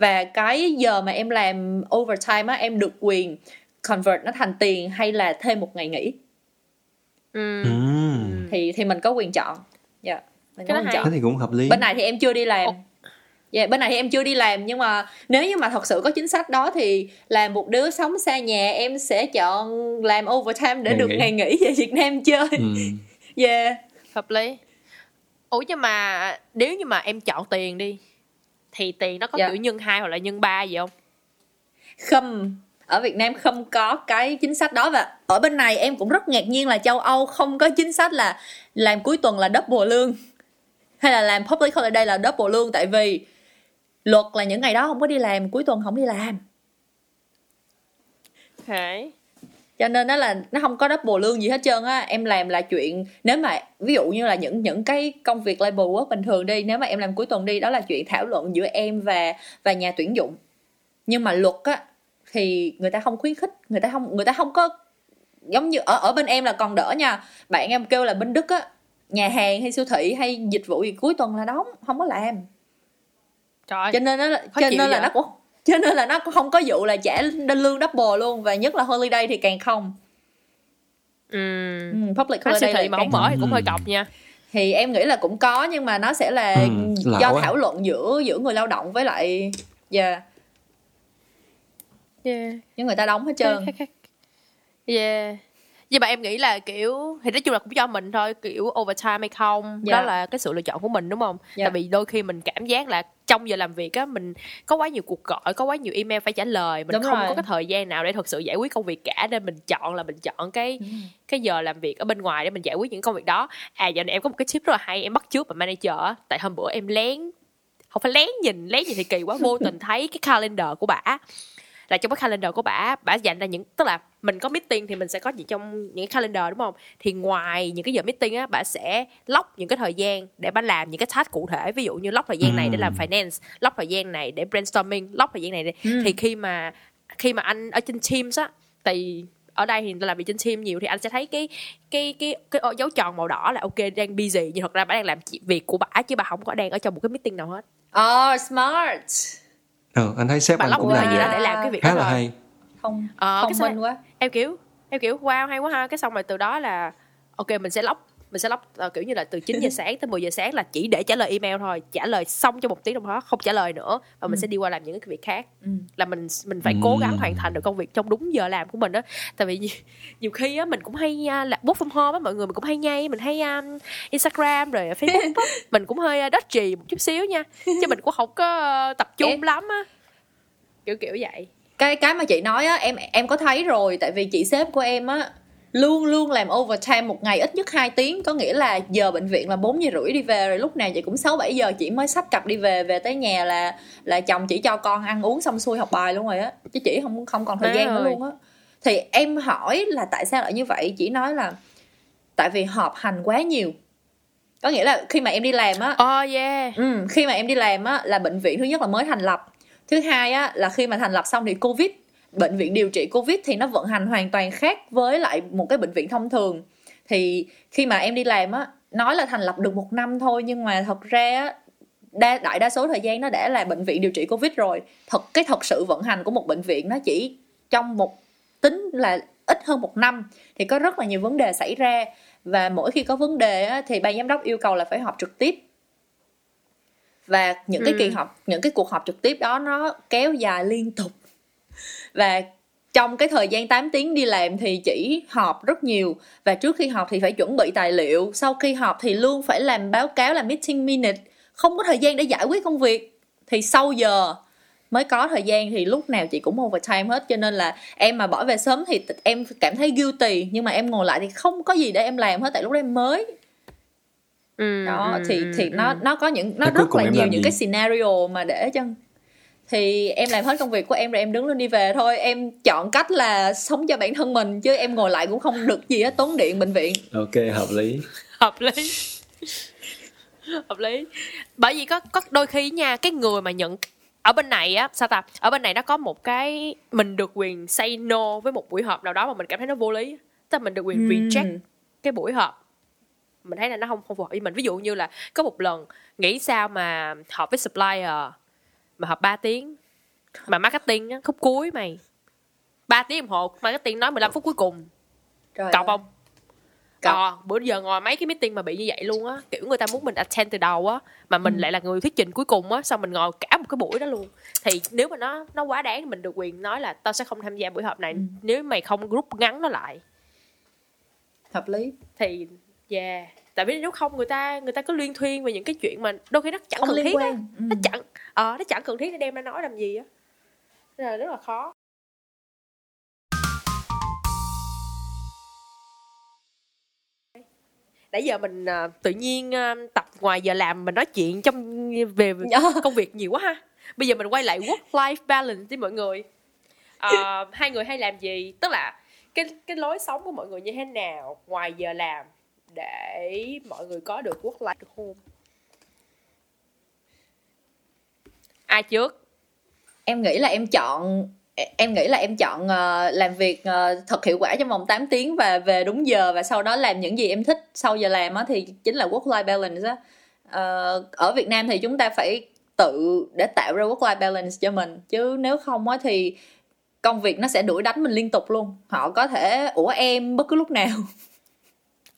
và cái giờ mà em làm overtime á em được quyền convert nó thành tiền hay là thêm một ngày nghỉ ừ. Ừm. thì thì mình có quyền chọn dạ mình Cái có quyền chọn thì cũng hợp lý bên này thì em chưa đi làm Dạ, bên này thì em chưa đi làm nhưng mà nếu như mà thật sự có chính sách đó thì là một đứa sống xa nhà em sẽ chọn làm overtime để Ngày được nghỉ. ngày nghỉ về Việt Nam chơi. Ừm. Yeah. *laughs* hợp lý ủa nhưng mà nếu như mà em chọn tiền đi thì tiền nó có Dạ. kiểu nhân hai hoặc là nhân ba gì không? Không ở Việt Nam không có cái chính sách đó và ở bên này em cũng rất ngạc nhiên là châu Âu không có chính sách là làm cuối tuần là double lương. Hay là làm public holiday là double lương tại vì luật là những ngày đó không có đi làm cuối tuần không đi làm. Ok cho nên nó là nó không có double lương gì hết trơn á. Em làm là chuyện nếu mà ví dụ như là những những cái công việc label work bình thường đi nếu mà em làm cuối tuần đi đó là chuyện thảo luận giữa em và và nhà tuyển dụng. Nhưng mà luật á thì người ta không khuyến khích người ta không người ta không có giống như ở ở bên em là còn đỡ nha. Bạn em kêu là bên đức á nhà hàng hay siêu thị hay dịch vụ gì cuối tuần là đóng không có làm. Trời cho nên nó cho nên là nó cũng cho nên là nó không có vụ là trả lương double luôn và nhất là holiday thì càng không. Ừ. ừ, public holiday là mà càng không. mở thì cũng Ừ. hơi cọc nha. Thì em nghĩ là cũng có nhưng mà nó sẽ là Ừ, do thảo luận giữa giữa người lao động với lại yeah, yeah. những người ta đóng hết trơn. yeah nhưng mà em nghĩ là kiểu thì nói chung là cũng do mình thôi kiểu overtime hay không Dạ. đó là cái sự lựa chọn của mình đúng không Dạ. tại vì đôi khi mình cảm giác là trong giờ làm việc á mình có quá nhiều cuộc gọi có quá nhiều email phải trả lời mình Đúng không rồi. có cái thời gian nào để thực sự giải quyết công việc cả nên mình chọn là mình chọn cái cái giờ làm việc ở bên ngoài để mình giải quyết những công việc đó à giờ này em có một cái tip rất là hay em bắt trước bạn manager á. tại hôm bữa em lén không phải lén nhìn lén nhìn thì kỳ quá vô tình thấy cái calendar của bả là trong cái calendar của bả bả dành ra những tức là mình có meeting thì mình sẽ có gì trong những cái calendar đúng không? Thì ngoài những cái giờ meeting á bả sẽ lock những cái thời gian để bả làm những cái task cụ thể. Ví dụ như lock thời gian này để làm Ừm. finance lock thời gian này để brainstorming lock thời gian này để... Ừ. thì khi mà khi mà anh ở trên teams á thì ở đây thì làm việc trên team nhiều thì anh sẽ thấy cái cái cái cái dấu tròn màu đỏ là ok đang busy nhưng thật ra bả đang làm việc của bả chứ bà không có đang ở trong một cái meeting nào hết. Oh smart. Ờ, anh thấy sếp bà anh cũng làm gian vậy. đó để làm cái việc khá đó là hay. Không Ờ, thông cái sao- minh quá em kiểu em kiểu wow hay quá ha. Cái xong rồi từ đó là ok mình sẽ lóc mình sẽ lóc ờ, kiểu như là từ 9 giờ *laughs* sáng tới 10 giờ sáng là chỉ để trả lời email thôi trả lời xong trong một tiếng đồng hồ không trả lời nữa. Và mình Ừ. sẽ đi qua làm những cái việc khác. Ừ. là mình mình phải cố gắng Ừ. hoàn thành được công việc trong đúng giờ làm của mình đó tại vì nhiều, nhiều khi á mình cũng hay uh, là work from home á mọi người mình cũng hay nhây mình hay um, Instagram rồi Facebook á. *laughs* Mình cũng hơi uh, dodgy một chút xíu nha chứ mình cũng không có uh, tập trung lắm á. Kiểu kiểu vậy cái cái mà chị nói á em em có thấy rồi tại vì chị sếp của em á luôn luôn làm overtime một ngày ít nhất 2 tiếng. Có nghĩa là giờ bệnh viện là 4 giờ rưỡi đi về rồi lúc nào chị cũng 6 7 giờ chị mới xách cặp đi về về tới nhà là là chồng chỉ cho con ăn uống xong xuôi học bài luôn rồi á. Chứ chị không không còn thời Má gian nữa ơi. luôn á. Thì em hỏi là tại sao lại như vậy? Chị nói là tại vì họp hành quá nhiều. Có nghĩa là khi mà em đi làm á oh yeah. Ừ, khi mà em đi làm á là bệnh viện thứ nhất là mới thành lập thứ hai á là khi mà thành lập xong thì covid bệnh viện điều trị covid thì nó vận hành hoàn toàn khác với lại một cái bệnh viện thông thường. Thì khi mà em đi làm á nói là thành lập được một năm thôi nhưng mà thật ra á đa, đại đa số thời gian nó đã là bệnh viện điều trị covid rồi. Thật cái thật sự vận hành của một bệnh viện nó chỉ trong một tính là ít hơn một năm thì có rất là nhiều vấn đề xảy ra. Và mỗi khi có vấn đề á, thì ban giám đốc yêu cầu là phải họp trực tiếp và những cái Ừ. kỳ họp những cái cuộc họp trực tiếp đó nó kéo dài liên tục. Và trong cái thời gian 8 tiếng đi làm thì chỉ họp rất nhiều. Và trước khi họp thì phải chuẩn bị tài liệu. Sau khi họp thì luôn phải làm báo cáo làm meeting minute. Không có thời gian để giải quyết công việc. Thì sau giờ mới có thời gian thì lúc nào chị cũng overtime hết. Cho nên là em mà bỏ về sớm thì em cảm thấy guilty. Nhưng mà em ngồi lại thì không có gì để em làm hết. Tại lúc đó em mới Ừ, đó ừ, thì ừ, thì ừ. nó nó có những nó Thế rất là nhiều những gì? cái scenario mà để cho thì em làm hết công việc của em rồi em đứng lên đi về thôi. Em chọn cách là sống cho bản thân mình chứ em ngồi lại cũng không được gì hết tốn điện bệnh viện. Ok hợp lý. *laughs* Hợp lý. Hợp lý. Bởi vì có có đôi khi nha cái người mà nhận ở bên này á sao ta? Ở bên này nó có một cái mình được quyền say no với một buổi họp nào đó mà mình cảm thấy nó vô lý tức là mình được quyền reject cái buổi họp mình thấy là nó không không phù hợp với mình ví dụ như là có một lần nghĩ sao mà họp với supplier mà họp 3 tiếng mà marketing á khúc cuối mày 3 tiếng đồng hồ marketing nói 15 phút cuối cùng Trời cọc ơi. không Cọc. Ờ, bữa giờ ngồi mấy cái meeting mà bị như vậy luôn á kiểu người ta muốn mình attend từ đầu á mà mình Ừ. lại là người thuyết trình cuối cùng á xong mình ngồi cả một cái buổi đó luôn thì nếu mà nó nó quá đáng thì mình được quyền nói là tao sẽ không tham gia buổi họp này Ừ. nếu mày không group ngắn nó lại hợp lý thì yeah tại vì nếu không người ta người ta cứ liên thuyên về những cái chuyện mà đôi khi nó chẳng không cần thiết á. ừ. nó chẳng ờ nó chẳng cần thiết để đem ra nói làm gì á. Nên là rất là khó. Nãy giờ mình à, tự nhiên à, tập ngoài giờ làm mình nói chuyện trong về về công việc nhiều quá ha. Bây giờ mình quay lại work life balance đi mọi người. Ờ, hai người hay làm gì? Tức là cái cái lối sống của mọi người như thế nào? Ngoài giờ làm để mọi người có được work life home. Ai trước? Em nghĩ là em chọn, em nghĩ là em chọn ờ, làm việc ờ, thật hiệu quả trong vòng 8 tiếng và về đúng giờ và sau đó làm những gì em thích sau giờ làm á thì chính là work life balance á. Ờ, ở Việt Nam thì chúng ta phải tự để tạo ra work life balance cho mình, chứ nếu không á thì công việc nó sẽ đuổi đánh mình liên tục luôn. Họ có thể, ủa em, bất cứ lúc nào.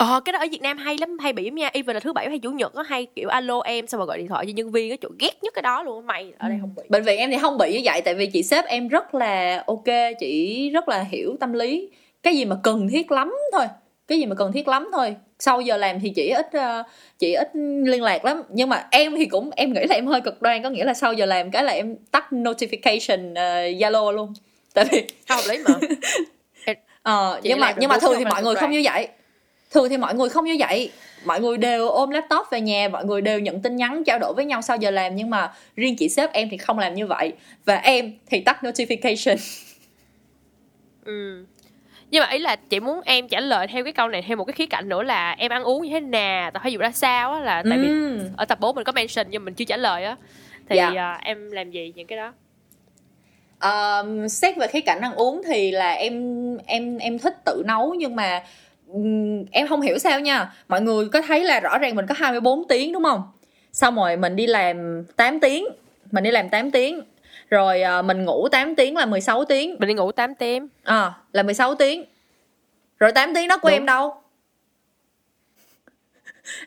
Ờ cái đó ở Việt Nam hay lắm hay bị lắm nha even là thứ bảy hay chủ nhật có hay kiểu alo em xong rồi gọi điện thoại cho nhân viên cái chỗ ghét nhất cái đó luôn mày ở đây không bị. Bệnh viện em thì không bị như vậy tại vì chị sếp em rất là ok chị rất là hiểu tâm lý. Cái gì mà cần thiết lắm thôi cái gì mà cần thiết lắm thôi. Sau giờ làm thì chị ít uh, chị ít liên lạc lắm nhưng mà em thì cũng em nghĩ là em hơi cực đoan có nghĩa là sau giờ làm cái là em tắt notification ờ, zalo uh, luôn. Tại vì không lý mà. *laughs* Ờ nhưng mà nhưng mà thường thì mọi người không như vậy thường thì mọi người không như vậy. Mọi người đều ôm laptop về nhà mọi người đều nhận tin nhắn trao đổi với nhau sau giờ làm nhưng mà riêng chị sếp em thì không làm như vậy. Và em thì tắt notification. *laughs* Ừ. Nhưng mà ý là chị muốn em trả lời theo cái câu này theo một cái khía cạnh nữa là em ăn uống như thế nào tập thể dục ra sao á là tại vì ở tập 4 mình có mention nhưng mình chưa trả lời á. Thì dạ. uh, em làm gì những cái đó? Um, xét về khía cạnh ăn uống thì là em em em thích tự nấu nhưng mà em không hiểu sao nha. Mọi người có thấy là rõ ràng mình có 24 tiếng đúng không? Xong rồi mình đi làm 8 tiếng. Mình đi làm 8 tiếng. Rồi uh, mình ngủ 8 tiếng là 16 tiếng. Mình đi ngủ 8 tiếng. À là 16 tiếng. Rồi 8 tiếng đó của Đúng. em đâu?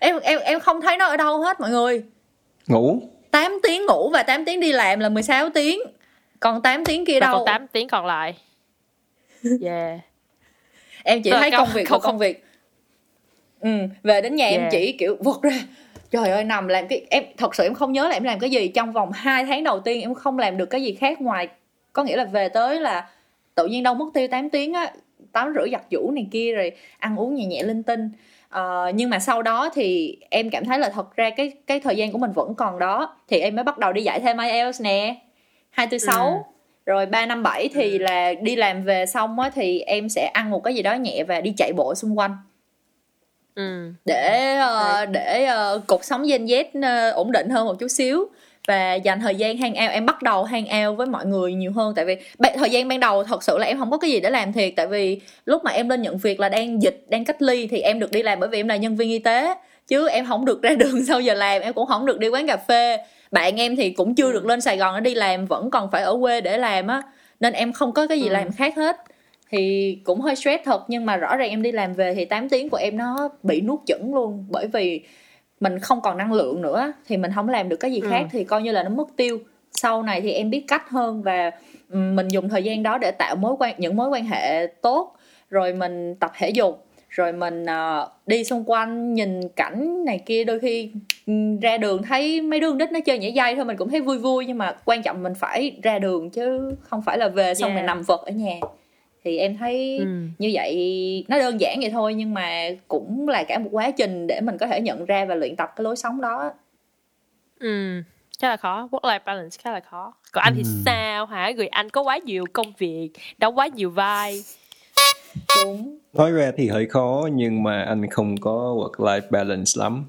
Em em em không thấy nó ở đâu hết mọi người. Ngủ. 8 tiếng ngủ và 8 tiếng đi làm là 16 tiếng. Còn 8 tiếng kia đâu còn 8 tiếng còn lại. Yeah em chỉ Rồi, thấy công việc không, công việc. Ừ về đến nhà yeah. em chỉ kiểu vượt ra. Trời ơi nằm làm cái em thật sự em không nhớ là em làm cái gì. Trong vòng 2 tháng đầu tiên em không làm được cái gì khác ngoài có nghĩa là về tới là tự nhiên đâu mất tiêu 8 tiếng á tắm rửa giặt giũ này kia rồi ăn uống nhẹ nhẹ linh tinh. Uh, nhưng mà sau đó thì em cảm thấy là thật ra cái cái thời gian của mình vẫn còn đó. Thì em mới bắt đầu đi dạy thêm IELTS nè. Hai tư sáu. ừ. Rồi ba năm bảy thì ừ. là đi làm về xong á thì em sẽ ăn một cái gì đó nhẹ và đi chạy bộ xung quanh. Ừ. để uh, để uh, cuộc sống Gen Z uh, ổn định hơn một chút xíu. Và dành thời gian hang out em bắt đầu hang out với mọi người nhiều hơn. Tại vì thời gian ban đầu thật sự là em không có cái gì để làm thiệt. Tại vì lúc mà em lên nhận việc là đang dịch đang cách ly thì em được đi làm bởi vì em là nhân viên y tế. Chứ em không được ra *laughs* đường sau giờ làm em cũng không được đi quán cà phê bạn em thì cũng chưa được lên sài gòn để đi làm vẫn còn phải ở quê để làm á nên em không có cái gì ừ. làm khác hết thì cũng hơi stress thật nhưng mà rõ ràng em đi làm về thì 8 tiếng của em nó bị nuốt chửng luôn bởi vì mình không còn năng lượng nữa thì mình không làm được cái gì khác ừ. thì coi như là nó mất tiêu sau này thì em biết cách hơn và mình dùng thời gian đó để tạo mối quan những mối quan hệ tốt rồi mình tập thể dục rồi mình uh, đi xung quanh nhìn cảnh này kia đôi khi um, ra đường thấy mấy đứa đít nó chơi nhảy dây thôi mình cũng thấy vui vui nhưng mà quan trọng mình phải ra đường chứ không phải là về xong yeah. mình nằm vật ở nhà thì em thấy ừ. như vậy nó đơn giản vậy thôi nhưng mà cũng là cả một quá trình để mình có thể nhận ra và luyện tập cái lối sống đó ừ khá là khó work life balance khá là khó còn anh thì ừ. sao hả người anh có quá nhiều công việc đóng quá nhiều vai đúng nói ra thì hơi khó nhưng mà anh không có work life balance lắm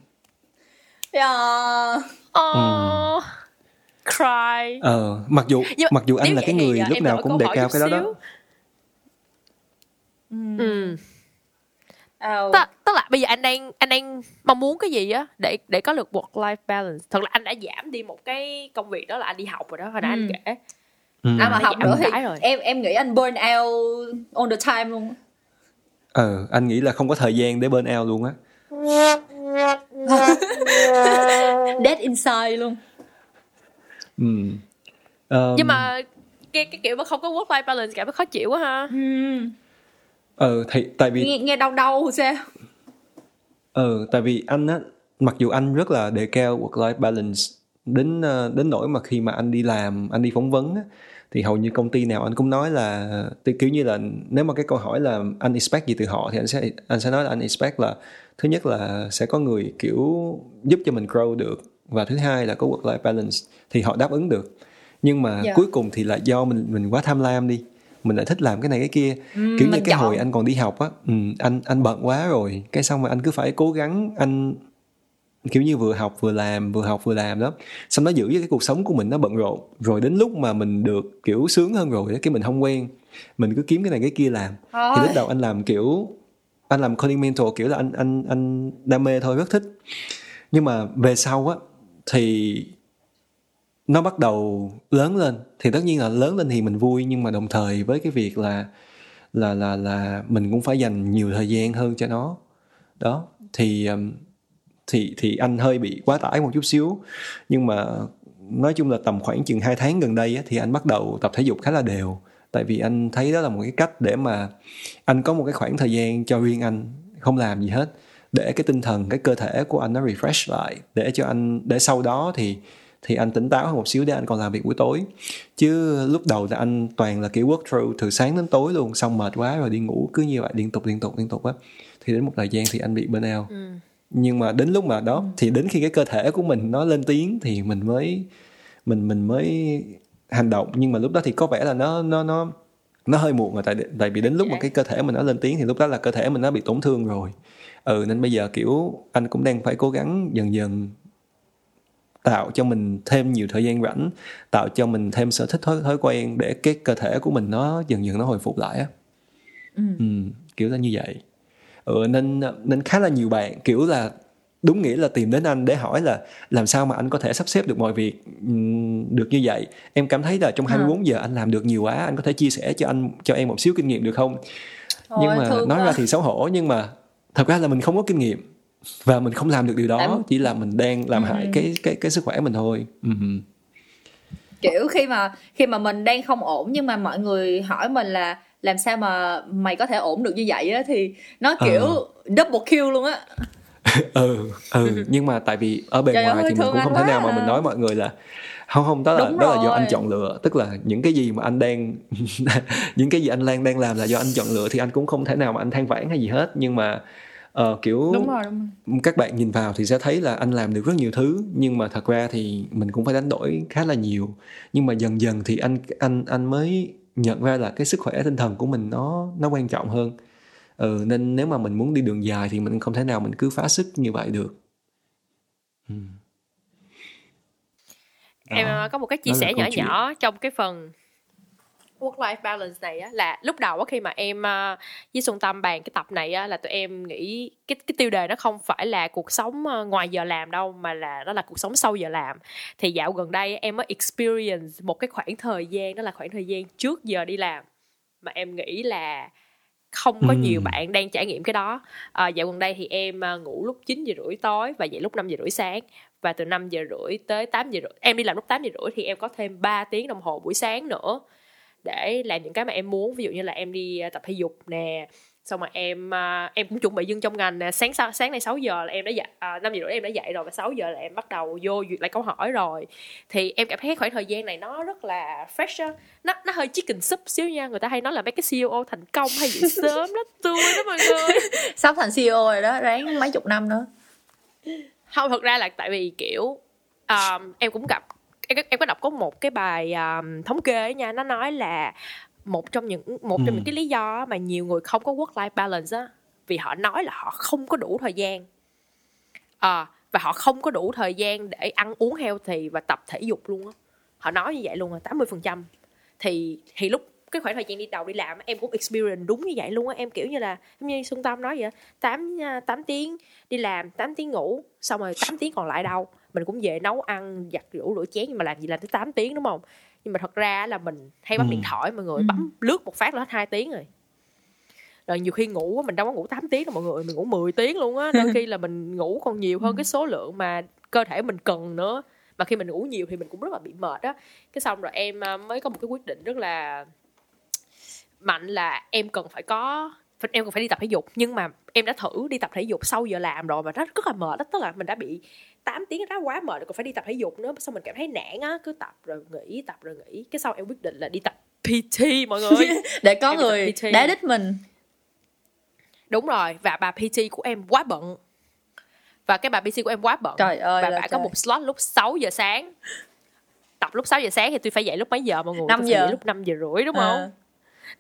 yeah. oh. ừ. cry ờ mặc dù Nhưng, mặc dù anh là cái người lúc nào cũng đề cao cái đó đó ừ Oh. Tức, tức là bây giờ anh đang anh đang mong muốn cái gì á để để có được work life balance thật là anh đã giảm đi một cái công việc đó là anh đi học rồi đó hồi nãy ừ. anh kể ừ. à mà học nữa thì rồi. em em nghĩ anh burn out all the time luôn ờ anh nghĩ là không có thời gian để burn out luôn á. *laughs* Dead inside luôn. Ừ. um... nhưng mà cái cái kiểu mà không có work life balance cảm thấy khó chịu quá ha. Ừ. Ờ thì tại vì nghe, nghe đau đau sao? Ờ tại vì anh á mặc dù anh rất là đề cao work life balance đến ờ, đến nỗi mà khi mà anh đi làm anh đi phỏng vấn á, thì hầu như công ty nào anh cũng nói là kiểu như là nếu mà cái câu hỏi là anh expect gì từ họ thì anh sẽ anh sẽ nói là anh expect là thứ nhất là sẽ có người kiểu giúp cho mình grow được và thứ hai là có work life balance thì họ đáp ứng được nhưng mà yeah. Dạ. cuối cùng thì là do mình mình quá tham lam đi mình lại thích làm cái này cái kia ừ, kiểu như cái chọn. hồi anh còn đi học á ừ, anh anh bận quá rồi cái xong mà anh cứ phải cố gắng anh kiểu như vừa học vừa làm vừa học vừa làm đó. Xong nó giữ cho cái cuộc sống của mình nó bận rộn. Rồi đến lúc mà mình được kiểu sướng hơn rồi cái mình không quen mình cứ kiếm cái này cái kia làm. Thôi. thì lúc đầu anh làm kiểu anh làm coding mentor kiểu là anh anh anh đam mê thôi rất thích. Nhưng mà về sau á thì nó bắt đầu lớn lên. Thì tất nhiên là lớn lên thì mình vui nhưng mà đồng thời với cái việc là là là là mình cũng phải dành nhiều thời gian hơn cho nó. Đó thì thì thì anh hơi bị quá tải một chút xíu. Nhưng mà nói chung là tầm khoảng chừng 2 tháng gần đây á, thì anh bắt đầu tập thể dục khá là đều. Tại vì anh thấy đó là một cái cách để mà anh có một cái khoảng thời gian cho riêng anh không làm gì hết. Để cái tinh thần cái cơ thể của anh nó refresh lại để cho anh để sau đó thì thì anh tỉnh táo hơn một xíu để anh còn làm việc buổi tối. Chứ lúc đầu là anh toàn là kiểu work through từ sáng đến tối luôn xong mệt quá rồi đi ngủ cứ như vậy liên tục liên tục liên tục á. Thì đến một thời gian thì anh bị burnout. Ừ nhưng mà đến lúc mà đó thì đến khi cái cơ thể của mình nó lên tiếng thì mình mới mình mình mới hành động. Nhưng mà lúc đó thì có vẻ là nó nó nó nó hơi muộn rồi. Tại tại vì đến lúc mà cái cơ thể mình nó lên tiếng thì lúc đó là cơ thể mình nó bị tổn thương rồi. Ừ nên bây giờ kiểu anh cũng đang phải cố gắng dần dần tạo cho mình thêm nhiều thời gian rảnh tạo cho mình thêm sở thích thói, thói quen để cái cơ thể của mình nó dần dần nó hồi phục lại á. Ừ. ừ, kiểu là như vậy ừ, nên nên khá là nhiều bạn kiểu là đúng nghĩa là tìm đến anh để hỏi là làm sao mà anh có thể sắp xếp được mọi việc được như vậy em cảm thấy là trong 24 à. giờ anh làm được nhiều quá anh có thể chia sẻ cho anh cho em một xíu kinh nghiệm được không Thôi, nhưng mà nói quá. ra thì xấu hổ nhưng mà thật ra là mình không có kinh nghiệm và mình không làm được điều đó em... chỉ là mình đang làm hại ừ. cái cái cái sức khỏe mình thôi ừ. kiểu khi mà khi mà mình đang không ổn nhưng mà mọi người hỏi mình là làm sao mà mày có thể ổn được như vậy á thì nó ờ. kiểu ờ. double kill luôn á *laughs* ừ ừ *laughs* nhưng mà tại vì ở bề Trời ngoài thì mình cũng không thể nào mà mình nói mọi người là không không đó là Đúng đó rồi. là do anh chọn lựa tức là những cái gì mà anh đang *laughs* những cái gì anh Lan đang làm là do anh chọn lựa thì anh cũng không thể nào mà anh than vãn hay gì hết nhưng mà uh, kiểu đúng rồi, đúng rồi. các bạn nhìn vào thì sẽ thấy là anh làm được rất nhiều thứ nhưng mà thật ra thì mình cũng phải đánh đổi khá là nhiều nhưng mà dần dần thì anh anh anh mới nhận ra là cái sức khỏe tinh thần của mình nó nó quan trọng hơn. Ừ, nên nếu mà mình muốn đi đường dài thì mình không thể nào mình cứ phá sức như vậy được. Ừ. em có một cái chia sẻ nhỏ nhỏ trong cái phần work life balance này á là lúc đầu á khi mà em uh, với Xuân Tâm bàn cái tập này á là tụi em nghĩ cái cái tiêu đề nó không phải là cuộc sống uh, ngoài giờ làm đâu mà là nó là cuộc sống sau giờ làm. Thì dạo gần đây em mới experience một cái khoảng thời gian đó là khoảng thời gian trước giờ đi làm mà em nghĩ là không có ừ. nhiều bạn đang trải nghiệm cái đó. À, dạo gần đây thì em uh, ngủ lúc 9 giờ rưỡi tối và dậy lúc 5 giờ rưỡi sáng. Và từ 5 giờ rưỡi tới 8 giờ rưỡi em đi làm lúc 8 giờ rưỡi thì em có thêm 3 tiếng đồng hồ buổi sáng nữa để làm những cái mà em muốn. Ví dụ như là em đi tập thể dục nè xong mà em uh, em cũng chuẩn bị dưng trong ngành nè. Sáng sau sáng nay 6 giờ là em đã dậy à, 5 giờ rưỡi em đã dậy rồi và 6 giờ là em bắt đầu vô duyệt lại câu hỏi rồi. Thì em cảm thấy khoảng thời gian này nó rất là fresh á. Nó nó hơi chicken soup xíu nha. Người ta hay nói là mấy cái CEO thành công hay gì *laughs* sớm đó tươi đó mọi người. *laughs* Sắp thành CEO rồi đó ráng mấy chục năm nữa. Không thật ra là tại vì kiểu um, em cũng gặp em, em có đọc có một cái bài um, thống kê nha nó nói là một trong những một trong ừ. những cái lý do mà nhiều người không có work life balance á vì họ nói là họ không có đủ thời gian. À, và họ không có đủ thời gian để ăn uống healthy và tập thể dục luôn á. Họ nói như vậy luôn là 80% phần trăm. Thì thì lúc cái khoảng thời gian đi đầu đi làm em cũng experience đúng như vậy luôn á em kiểu như là giống như xuân tâm nói vậy tám à, tám tiếng đi làm 8 tiếng ngủ xong rồi 8 tiếng còn lại đâu mình cũng về nấu ăn giặt rũ rửa chén nhưng mà làm gì làm tới 8 tiếng đúng không? Nhưng mà thật ra là mình hay bắt ừ. điện thoại mọi người ừ. bấm lướt một phát là hết hai tiếng rồi. Rồi nhiều khi ngủ mình đâu có ngủ 8 tiếng đâu mọi người mình ngủ 10 tiếng luôn á. Đôi *laughs* khi là mình ngủ còn nhiều hơn cái số lượng mà cơ thể mình cần nữa. Mà khi mình ngủ nhiều thì mình cũng rất là bị mệt á. Cái xong rồi em mới có một cái quyết định rất là mạnh là em cần phải có em còn phải đi tập thể dục. Nhưng mà em đã thử đi tập thể dục sau giờ làm rồi và nó rất là mệt đó tức là mình đã bị 8 tiếng đó quá mệt rồi còn phải đi tập thể dục nữa. Xong mình cảm thấy nản á cứ tập rồi nghỉ tập rồi nghỉ. Cái sau em quyết định là đi tập PT mọi người. *laughs* Để có em người đá đích mình. Đúng rồi và bà PT của em quá bận. Và cái bà PT của em quá bận. Trời ơi và bà trời. có một slot lúc 6 giờ sáng. Tập lúc 6 giờ sáng thì tôi phải dậy lúc mấy giờ mọi người? 5 giờ. lúc 5 giờ rưỡi đúng không? à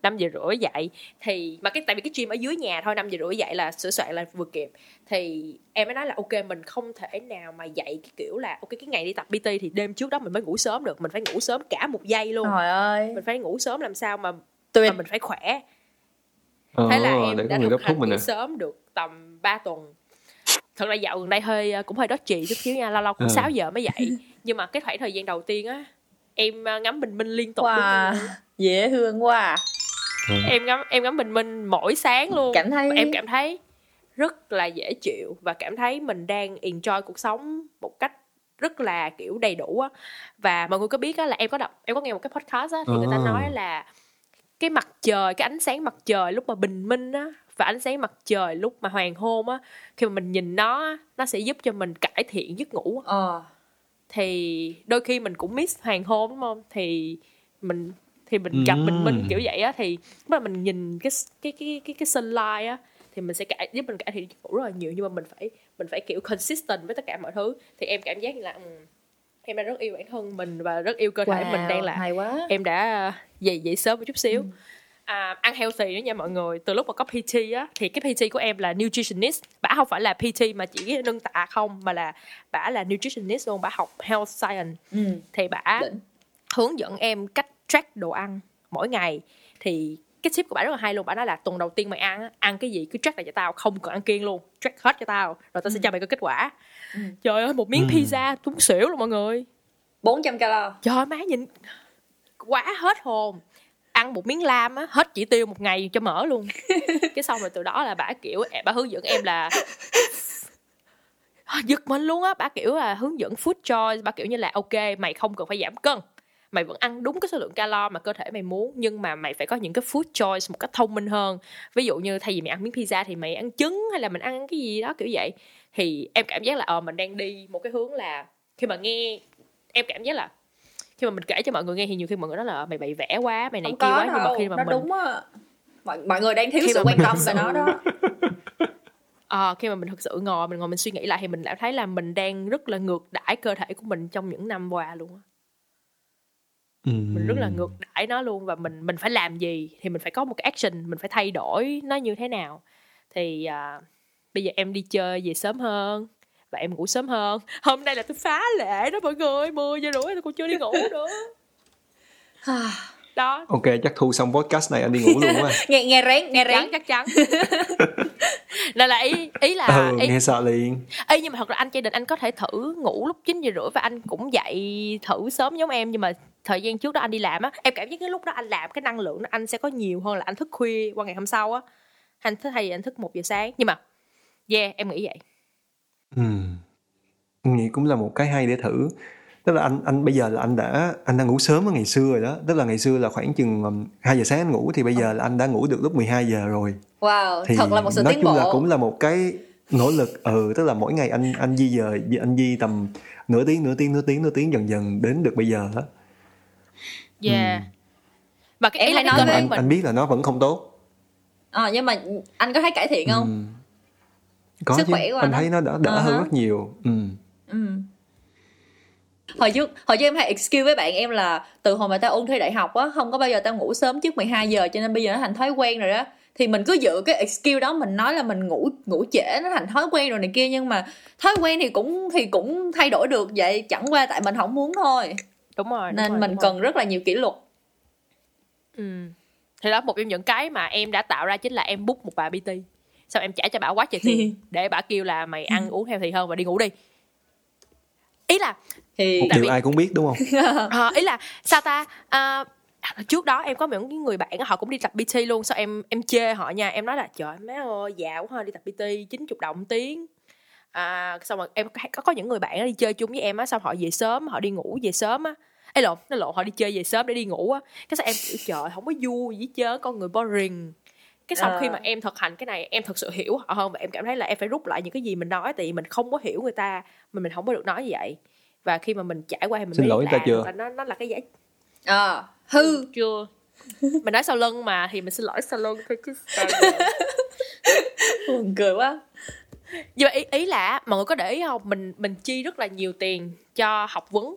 5 giờ rưỡi dậy. Thì mà cái tại vì cái gym ở dưới nhà thôi 5 giờ rưỡi dậy là sửa soạn là vừa kịp. Thì em mới nói là ok mình không thể nào mà dậy cái kiểu là ok cái ngày đi tập PT thì đêm trước đó mình mới ngủ sớm được mình phải ngủ sớm cả một giây luôn. Trời ơi. Mình phải ngủ sớm làm sao mà, mà mình phải khỏe. Ờ, thế là em đã thực hành nghỉ sớm được tầm 3 tuần. Thật ra dạo gần đây hơi ờ, cũng hơi trì chút xíu nha lâu lâu cũng Ừ. 6 giờ mới dậy. *laughs* Nhưng mà cái khoảng thời gian đầu tiên á em ờ, ngắm bình minh liên tục wow dễ thương quá à. Ừ. em ngắm em ngắm bình minh mỗi sáng luôn cảm thấy em cảm thấy rất là dễ chịu và cảm thấy mình đang enjoy cuộc sống một cách rất là kiểu đầy đủ á và mọi người có biết á là em có đọc em có nghe một cái podcast á thì người ta À. nói là cái mặt trời cái ánh sáng mặt trời lúc mà bình minh á và ánh sáng mặt trời lúc mà hoàng hôn á khi mà mình nhìn nó nó sẽ giúp cho mình cải thiện giấc ngủ á. ờ thì đôi khi mình cũng miss hoàng hôn đúng không thì mình thì mình gặp bình minh Ừm. kiểu vậy á thì lúc mà mình nhìn cái cái cái cái cái sunlight á thì mình sẽ cải giúp mình cải thiện giấc ngủ rất là nhiều nhưng mà mình phải mình phải kiểu consistent với tất cả mọi thứ. Thì em cảm giác như là ừ, em đang rất yêu bản thân mình và rất yêu cơ thể mình đang là hay quá. em đã uh, dậy dậy sớm một chút xíu. À, ăn healthy nữa nha mọi người. Từ lúc mà có PT á thì cái PT của em là nutritionist. Bả không phải là PT mà chỉ nâng tạ không mà là bả là nutritionist luôn bả học health science. Ừ. thì bả hướng dẫn em cách track đồ ăn mỗi ngày. Thì cái tip của bà rất là hay luôn bà nói là tuần đầu tiên mày ăn á, ăn cái gì cứ track lại cho tao không cần ăn kiêng luôn track hết cho tao rồi tao sẽ cho mày cái kết quả. Ừ. trời ơi một miếng Ừ. pizza đúng xỉu luôn mọi người. 400 calo. Trời ơi, má nhìn quá hết hồn. Ăn một miếng lam á hết chỉ tiêu một ngày cho mỡ luôn. *laughs* Cái xong rồi từ đó là bà kiểu bà hướng dẫn em là *laughs* giật mình luôn á bà kiểu là hướng dẫn food choice bà kiểu như là ok mày không cần phải giảm cân mày vẫn ăn đúng cái số lượng calo mà cơ thể mày muốn nhưng mà mày phải có những cái food choice một cách thông minh hơn. Ví dụ như thay vì mày ăn miếng pizza thì mày ăn trứng hay là mình ăn cái gì đó kiểu vậy. Thì em cảm giác là ờ mình đang đi một cái hướng là khi mà nghe em cảm giác là khi mà mình kể cho mọi người nghe thì nhiều khi mọi người nói là "Ờ, mày bày vẽ quá mày này kia quá. Nhưng mà đâu khi mà nó mình đúng á. Mọi, mọi người đang thiếu Khi sự quan tâm về nó đó. *laughs* Ờ, khi mà mình thực sự ngồi mình ngồi mình suy nghĩ lại thì mình đã thấy là mình đang rất là ngược đãi cơ thể của mình trong những năm qua luôn á mình rất là ngược đãi nó luôn và mình mình phải làm gì thì mình phải có một cái action mình phải thay đổi nó như thế nào. Thì à, bây giờ em đi chơi về sớm hơn và em ngủ sớm hơn. *laughs* Hôm nay là tôi phá lệ đó mọi người 10 giờ rưỡi tôi còn chưa đi ngủ nữa *laughs* đó. Ok chắc thu xong podcast này anh đi ngủ luôn quá. *laughs* Nghe nghe rén nghe rén. Chắc chắn *laughs* nên là ý ý là ừ ý, nghe sợ liền. Ê, nhưng mà thật là anh gia đình anh có thể thử ngủ lúc 9 giờ rưỡi và anh cũng dậy thử sớm giống em. Nhưng mà thời gian trước đó anh đi làm á em cảm giác cái lúc đó anh làm cái năng lượng đó anh sẽ có nhiều hơn là anh thức khuya qua ngày hôm sau á. Anh thức hay anh thức một giờ sáng. Nhưng mà yeah em nghĩ vậy. Ừ. Nghĩ cũng là một cái hay để thử tức là anh anh bây giờ là anh đã anh đang ngủ sớm hơn ngày xưa rồi đó. Tức là ngày xưa là khoảng chừng um, 2 giờ sáng anh ngủ thì bây giờ là anh đã ngủ được lúc 12 giờ rồi. Wow thì thật là một sự nói tiến chung là bộ. cũng là một cái nỗ lực ừ tức là mỗi ngày anh anh di dời anh di tầm nửa tiếng nửa tiếng nửa tiếng nửa tiếng dần dần đến được bây giờ đó yeah. Và cái ý là nói cơ nhưng mà thể anh, mình anh biết là nó vẫn không tốt. Ờ, nhưng mà anh có thấy cải thiện không? Ừ. có Sức chứ. khỏe của anh anh thấy nó đỡ đỡ Ờ hơn rất nhiều. Ừ. Ừ. Hồi trước, hồi trước em hay excuse với bạn em là từ hồi mà tao ôn thi đại học á, không có bao giờ tao ngủ sớm trước 12 giờ cho nên bây giờ nó thành thói quen rồi đó. Thì mình cứ giữ cái excuse đó mình nói là mình ngủ ngủ trễ nó thành thói quen rồi này kia nhưng mà thói quen thì cũng thì cũng thay đổi được vậy chẳng qua tại mình không muốn thôi. đúng rồi đúng Nên rồi, mình đúng rồi. cần rất là nhiều kỷ luật. ừ. thì đó một trong những cái mà em đã tạo ra chính là em book một bà PT xong em trả cho bà quá trời tiền *laughs* để bà kêu là mày ăn *laughs* uống healthy hơn và đi ngủ đi ý là Thì một điều vì- ai cũng biết đúng không? *laughs* Ờ, ý là sao ta? À, trước đó em có những người bạn á, họ cũng đi tập PT luôn sao em em chê họ nha. Em nói là trời má ơi già quá ha đi tập PT 90 đồng tiếng. À, xong rồi em có có những người bạn đi chơi chung với em á xong họ về sớm họ đi ngủ về sớm á. Ấy lộn nó lộn họ đi chơi về sớm để đi ngủ á. Cái sao em kiểu trời không có vui gì hết trơn con người boring. Cái xong Ờ. khi mà em thực hành cái này em thật sự hiểu họ hơn và em cảm thấy là em phải rút lại những cái gì mình nói tại vì mình không có hiểu người ta mà mình không có được nói như vậy và khi mà mình trải qua thì mình Xin mới lỗi biết ta là chưa? là nó nó là cái giá ờ hư. Chưa. Mình nói sau lưng mà thì mình xin lỗi sau lưng thôi chứ buồn cười quá. nhưng mà ý, ý là mọi người có để ý không? Mình mình chi rất là nhiều tiền cho học vấn.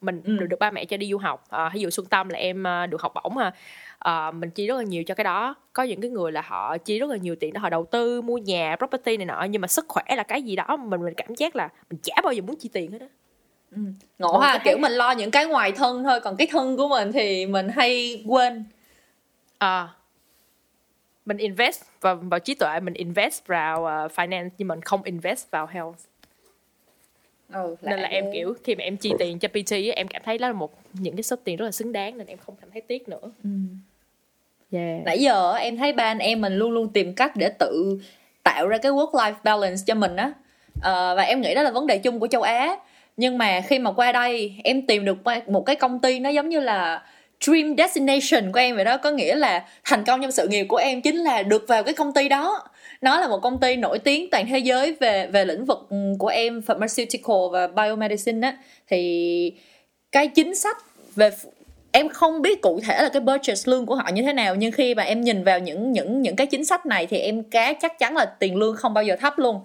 Mình Ừ. được, được ba mẹ cho đi du học. À, ví dụ xuân tâm là em à, được học bổng ha à, mình chi rất là nhiều cho cái đó. Có những cái người là họ chi rất là nhiều tiền để họ đầu tư mua nhà property này nọ nhưng mà sức khỏe là cái gì đó mà mình mình cảm giác là mình chả bao giờ muốn chi tiền hết á Ngộ Mọi ha, người kiểu mình lo những cái ngoài thân thôi còn cái thân của mình thì mình hay quên. à, mình invest vào vào trí tuệ mình invest vào uh, finance nhưng mình không invest vào health ừ, nên là em kiểu khi mà em chi tiền cho PT em cảm thấy đó là một những cái số tiền rất là xứng đáng nên em không cảm thấy tiếc nữa Ừ. yeah. nãy giờ em thấy ba anh em mình luôn luôn tìm cách để tự tạo ra cái work life balance cho mình á Ờ, và em nghĩ đó là vấn đề chung của châu Á nhưng mà khi mà qua đây, em tìm được một cái công ty nó giống như là dream destination của em vậy đó. Có nghĩa là thành công trong sự nghiệp của em chính là được vào cái công ty đó. Nó là một công ty nổi tiếng toàn thế giới về về lĩnh vực ừ, của em, pharmaceutical và biomedicine á. Thì cái chính sách về em không biết cụ thể là cái budget lương của họ như thế nào, nhưng khi mà em nhìn vào những những những cái chính sách này thì em cá chắc chắn là tiền lương không bao giờ thấp luôn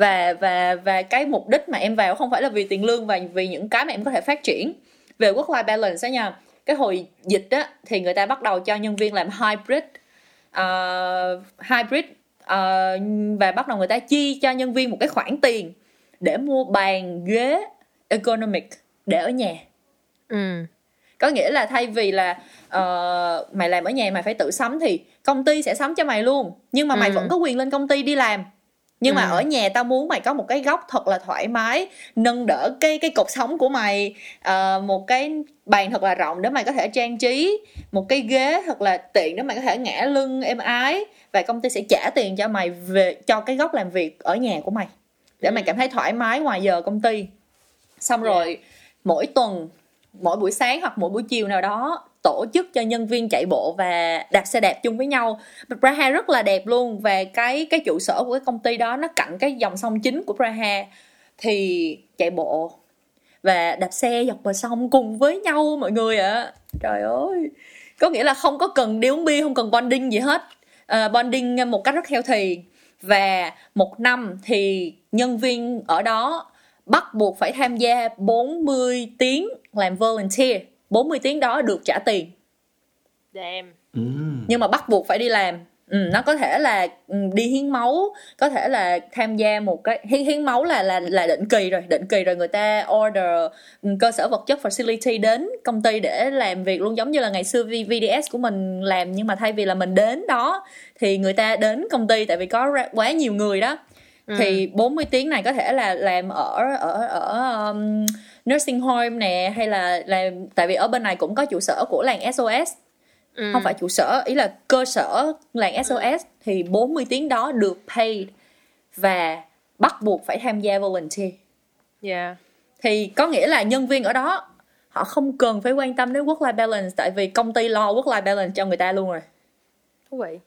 và và và cái mục đích mà em vào không phải là vì tiền lương và vì những cái mà em có thể phát triển về work life balance đó nha cái hồi dịch á thì người ta bắt đầu cho nhân viên làm hybrid uh, hybrid uh, và bắt đầu người ta chi cho nhân viên một cái khoản tiền để mua bàn ghế ergonomic để ở nhà ừ. có nghĩa là thay vì là uh, mày làm ở nhà mày phải tự sắm thì công ty sẽ sắm cho mày luôn nhưng mà mày Ừ. vẫn có quyền lên công ty đi làm nhưng mà Ừ. ở nhà tao muốn mày có một cái góc thật là thoải mái nâng đỡ cái cái cột sống của mày. Ờ, một cái bàn thật là rộng để mày có thể trang trí một cái ghế thật là tiện để mày có thể ngã lưng êm ái và công ty sẽ trả tiền cho mày về cho cái góc làm việc ở nhà của mày để mày cảm thấy thoải mái ngoài giờ công ty. Xong rồi mỗi tuần mỗi buổi sáng hoặc mỗi buổi chiều nào đó tổ chức cho nhân viên chạy bộ và đạp xe đạp chung với nhau. Praha rất là đẹp luôn và cái cái trụ sở của cái công ty đó nó cạnh cái dòng sông chính của Praha thì chạy bộ và đạp xe dọc bờ sông cùng với nhau mọi người ạ. Trời ơi! Có nghĩa là không có cần đi uống bia không cần bonding gì hết. Uh, bonding một cách rất heo thì và một năm thì nhân viên ở đó bắt buộc phải tham gia 40 tiếng làm volunteer. 40 tiếng đó được trả tiền Damn. Ừm. nhưng mà bắt buộc phải đi làm ừ, nó có thể là ừ, đi hiến máu có thể là tham gia một cái hiến hiến máu là là là định kỳ rồi định kỳ rồi người ta order ừ, cơ sở vật chất facility đến công ty để làm việc luôn giống như là ngày xưa V- VDS của mình làm nhưng mà thay vì là mình đến đó thì người ta đến công ty tại vì có quá nhiều người đó thì 40 tiếng này có thể là làm ở ở ở um, nursing home nè hay là làm tại vì ở bên này cũng có trụ sở của làng SOS Ừ. không phải trụ sở ý là cơ sở làng SOS thì 40 tiếng đó được paid và bắt buộc phải tham gia volunteer Yeah. thì có nghĩa là nhân viên ở đó họ không cần phải quan tâm đến work life balance tại vì công ty lo work life balance cho người ta luôn rồi Thú vị.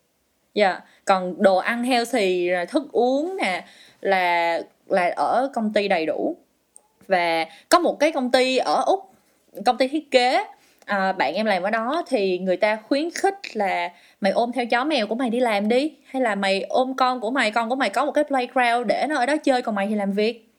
Dạ, còn đồ ăn healthy, rồi thức uống nè là là ở công ty đầy đủ. Và có một cái công ty ở Úc, công ty thiết kế. À, bạn em làm ở đó thì người ta khuyến khích là mày ôm theo chó mèo của mày đi làm đi hay là mày ôm con của mày con của mày có một cái playground để nó ở đó chơi còn mày thì làm việc.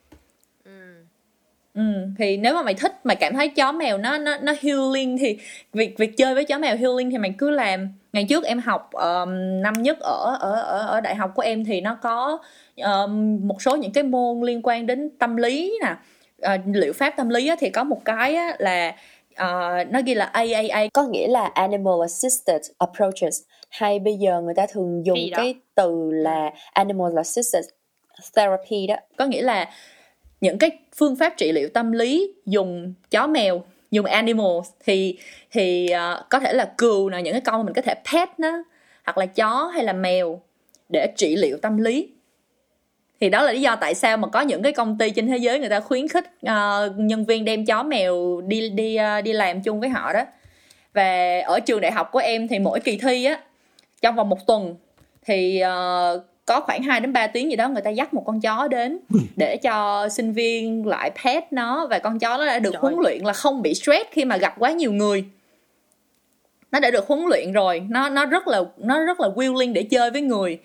Ừ, thì nếu mà mày thích mày cảm thấy chó mèo nó nó nó healing thì việc việc chơi với chó mèo healing thì mày cứ làm ngày trước em học um, năm nhất ở ở ở ở đại học của em thì nó có um, một số những cái môn liên quan đến tâm lý nè. Ờ, liệu pháp tâm lý á, thì có một cái á, là ờ, nó ghi là AAA có nghĩa là Animal Assisted Approaches. Hay bây giờ người ta thường dùng cái từ là Animal Assisted Therapy đó. Có nghĩa là những cái phương pháp trị liệu tâm lý dùng chó mèo dùng animals thì thì uh, có thể là cừu là những cái con mà mình có thể pet nó hoặc là chó hay là mèo để trị liệu tâm lý. Thì đó là lý do tại sao mà có những cái công ty trên thế giới người ta khuyến khích uh, nhân viên đem chó mèo đi đi uh, đi làm chung với họ đó. Và ở trường đại học của em thì mỗi kỳ thi á trong vòng một tuần thì uh, có khoảng 2 đến 3 tiếng gì đó người ta dắt một con chó đến để cho sinh viên lại pet nó và con chó nó đã được Trời. huấn luyện là không bị stress khi mà gặp quá nhiều người. Nó đã được huấn luyện rồi nó nó rất là nó rất là willing để chơi với người.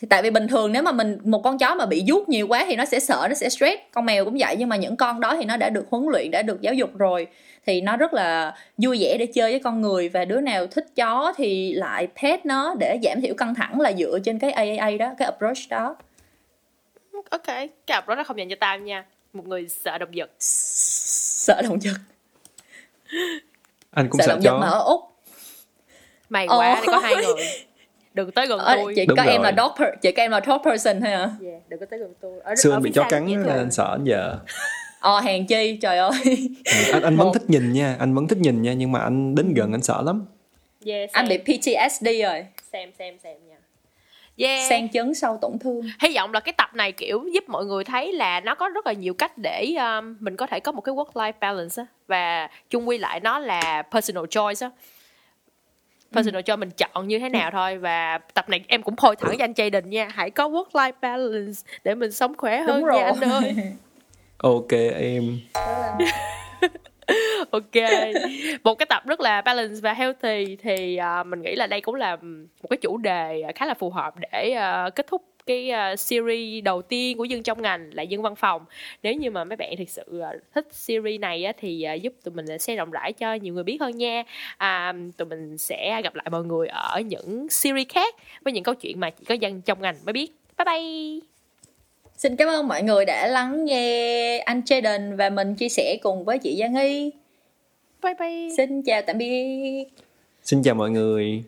Thì tại vì bình thường nếu mà mình một con chó mà bị vuốt nhiều quá thì nó sẽ sợ nó sẽ stress. Con mèo cũng vậy nhưng mà những con đó thì nó đã được huấn luyện đã được giáo dục rồi thì nó rất là vui vẻ để chơi với con người. Và đứa nào thích chó thì lại pet nó để giảm thiểu căng thẳng là dựa trên cái AAA đó cái approach đó. Ok, cái cặp đó không dành cho tao nha. Một người sợ động vật. sợ động vật. Anh cũng sợ sợ động vật chó. mà ở úc. Ôi. quá, đây có hai người. đừng tới gần Ờ, tôi. chỉ Đúng có em là dog per, chỉ có em là dog person thôi à yeah, đừng có tới gần tôi. Ở, xưa ở bị chó cắn nên anh sợ anh giờ *laughs* ờ hèn chi? Trời ơi. Ừ, anh anh vẫn thích nhìn nha anh vẫn thích nhìn nha nhưng mà anh đến gần anh sợ lắm. Yeah, anh bị PTSD rồi. Xem xem xem nha. Yeah. Sang chấn sau tổn thương. Hy vọng là cái tập này kiểu giúp mọi người thấy là nó có rất là nhiều cách để um, mình có thể có một cái work life balance á và chung quy lại nó là personal choice á. Personal choice mình chọn như thế nào thôi và tập này em cũng thôi thẳng cho anh Jayden nha hãy có work life balance để mình sống khỏe hơn đúng rồi. nha anh ơi *laughs* ok em. *laughs* Ok. Một cái tập rất là balance và healthy thì uh, mình nghĩ là đây cũng là một cái chủ đề khá là phù hợp để uh, kết thúc cái à, series đầu tiên của dân trong ngành là dân văn phòng. Nếu như mà mấy bạn thực sự thích series này á, thì giúp tụi mình sẽ rộng rãi cho nhiều người biết hơn nha. À, tụi mình sẽ gặp lại mọi người ở những series khác với những câu chuyện mà chỉ có dân trong ngành mới biết. Bye bye! Xin cảm ơn mọi người đã lắng nghe anh Jaden và mình chia sẻ cùng với chị Giang Y bye bye. Xin chào tạm biệt. Xin chào mọi người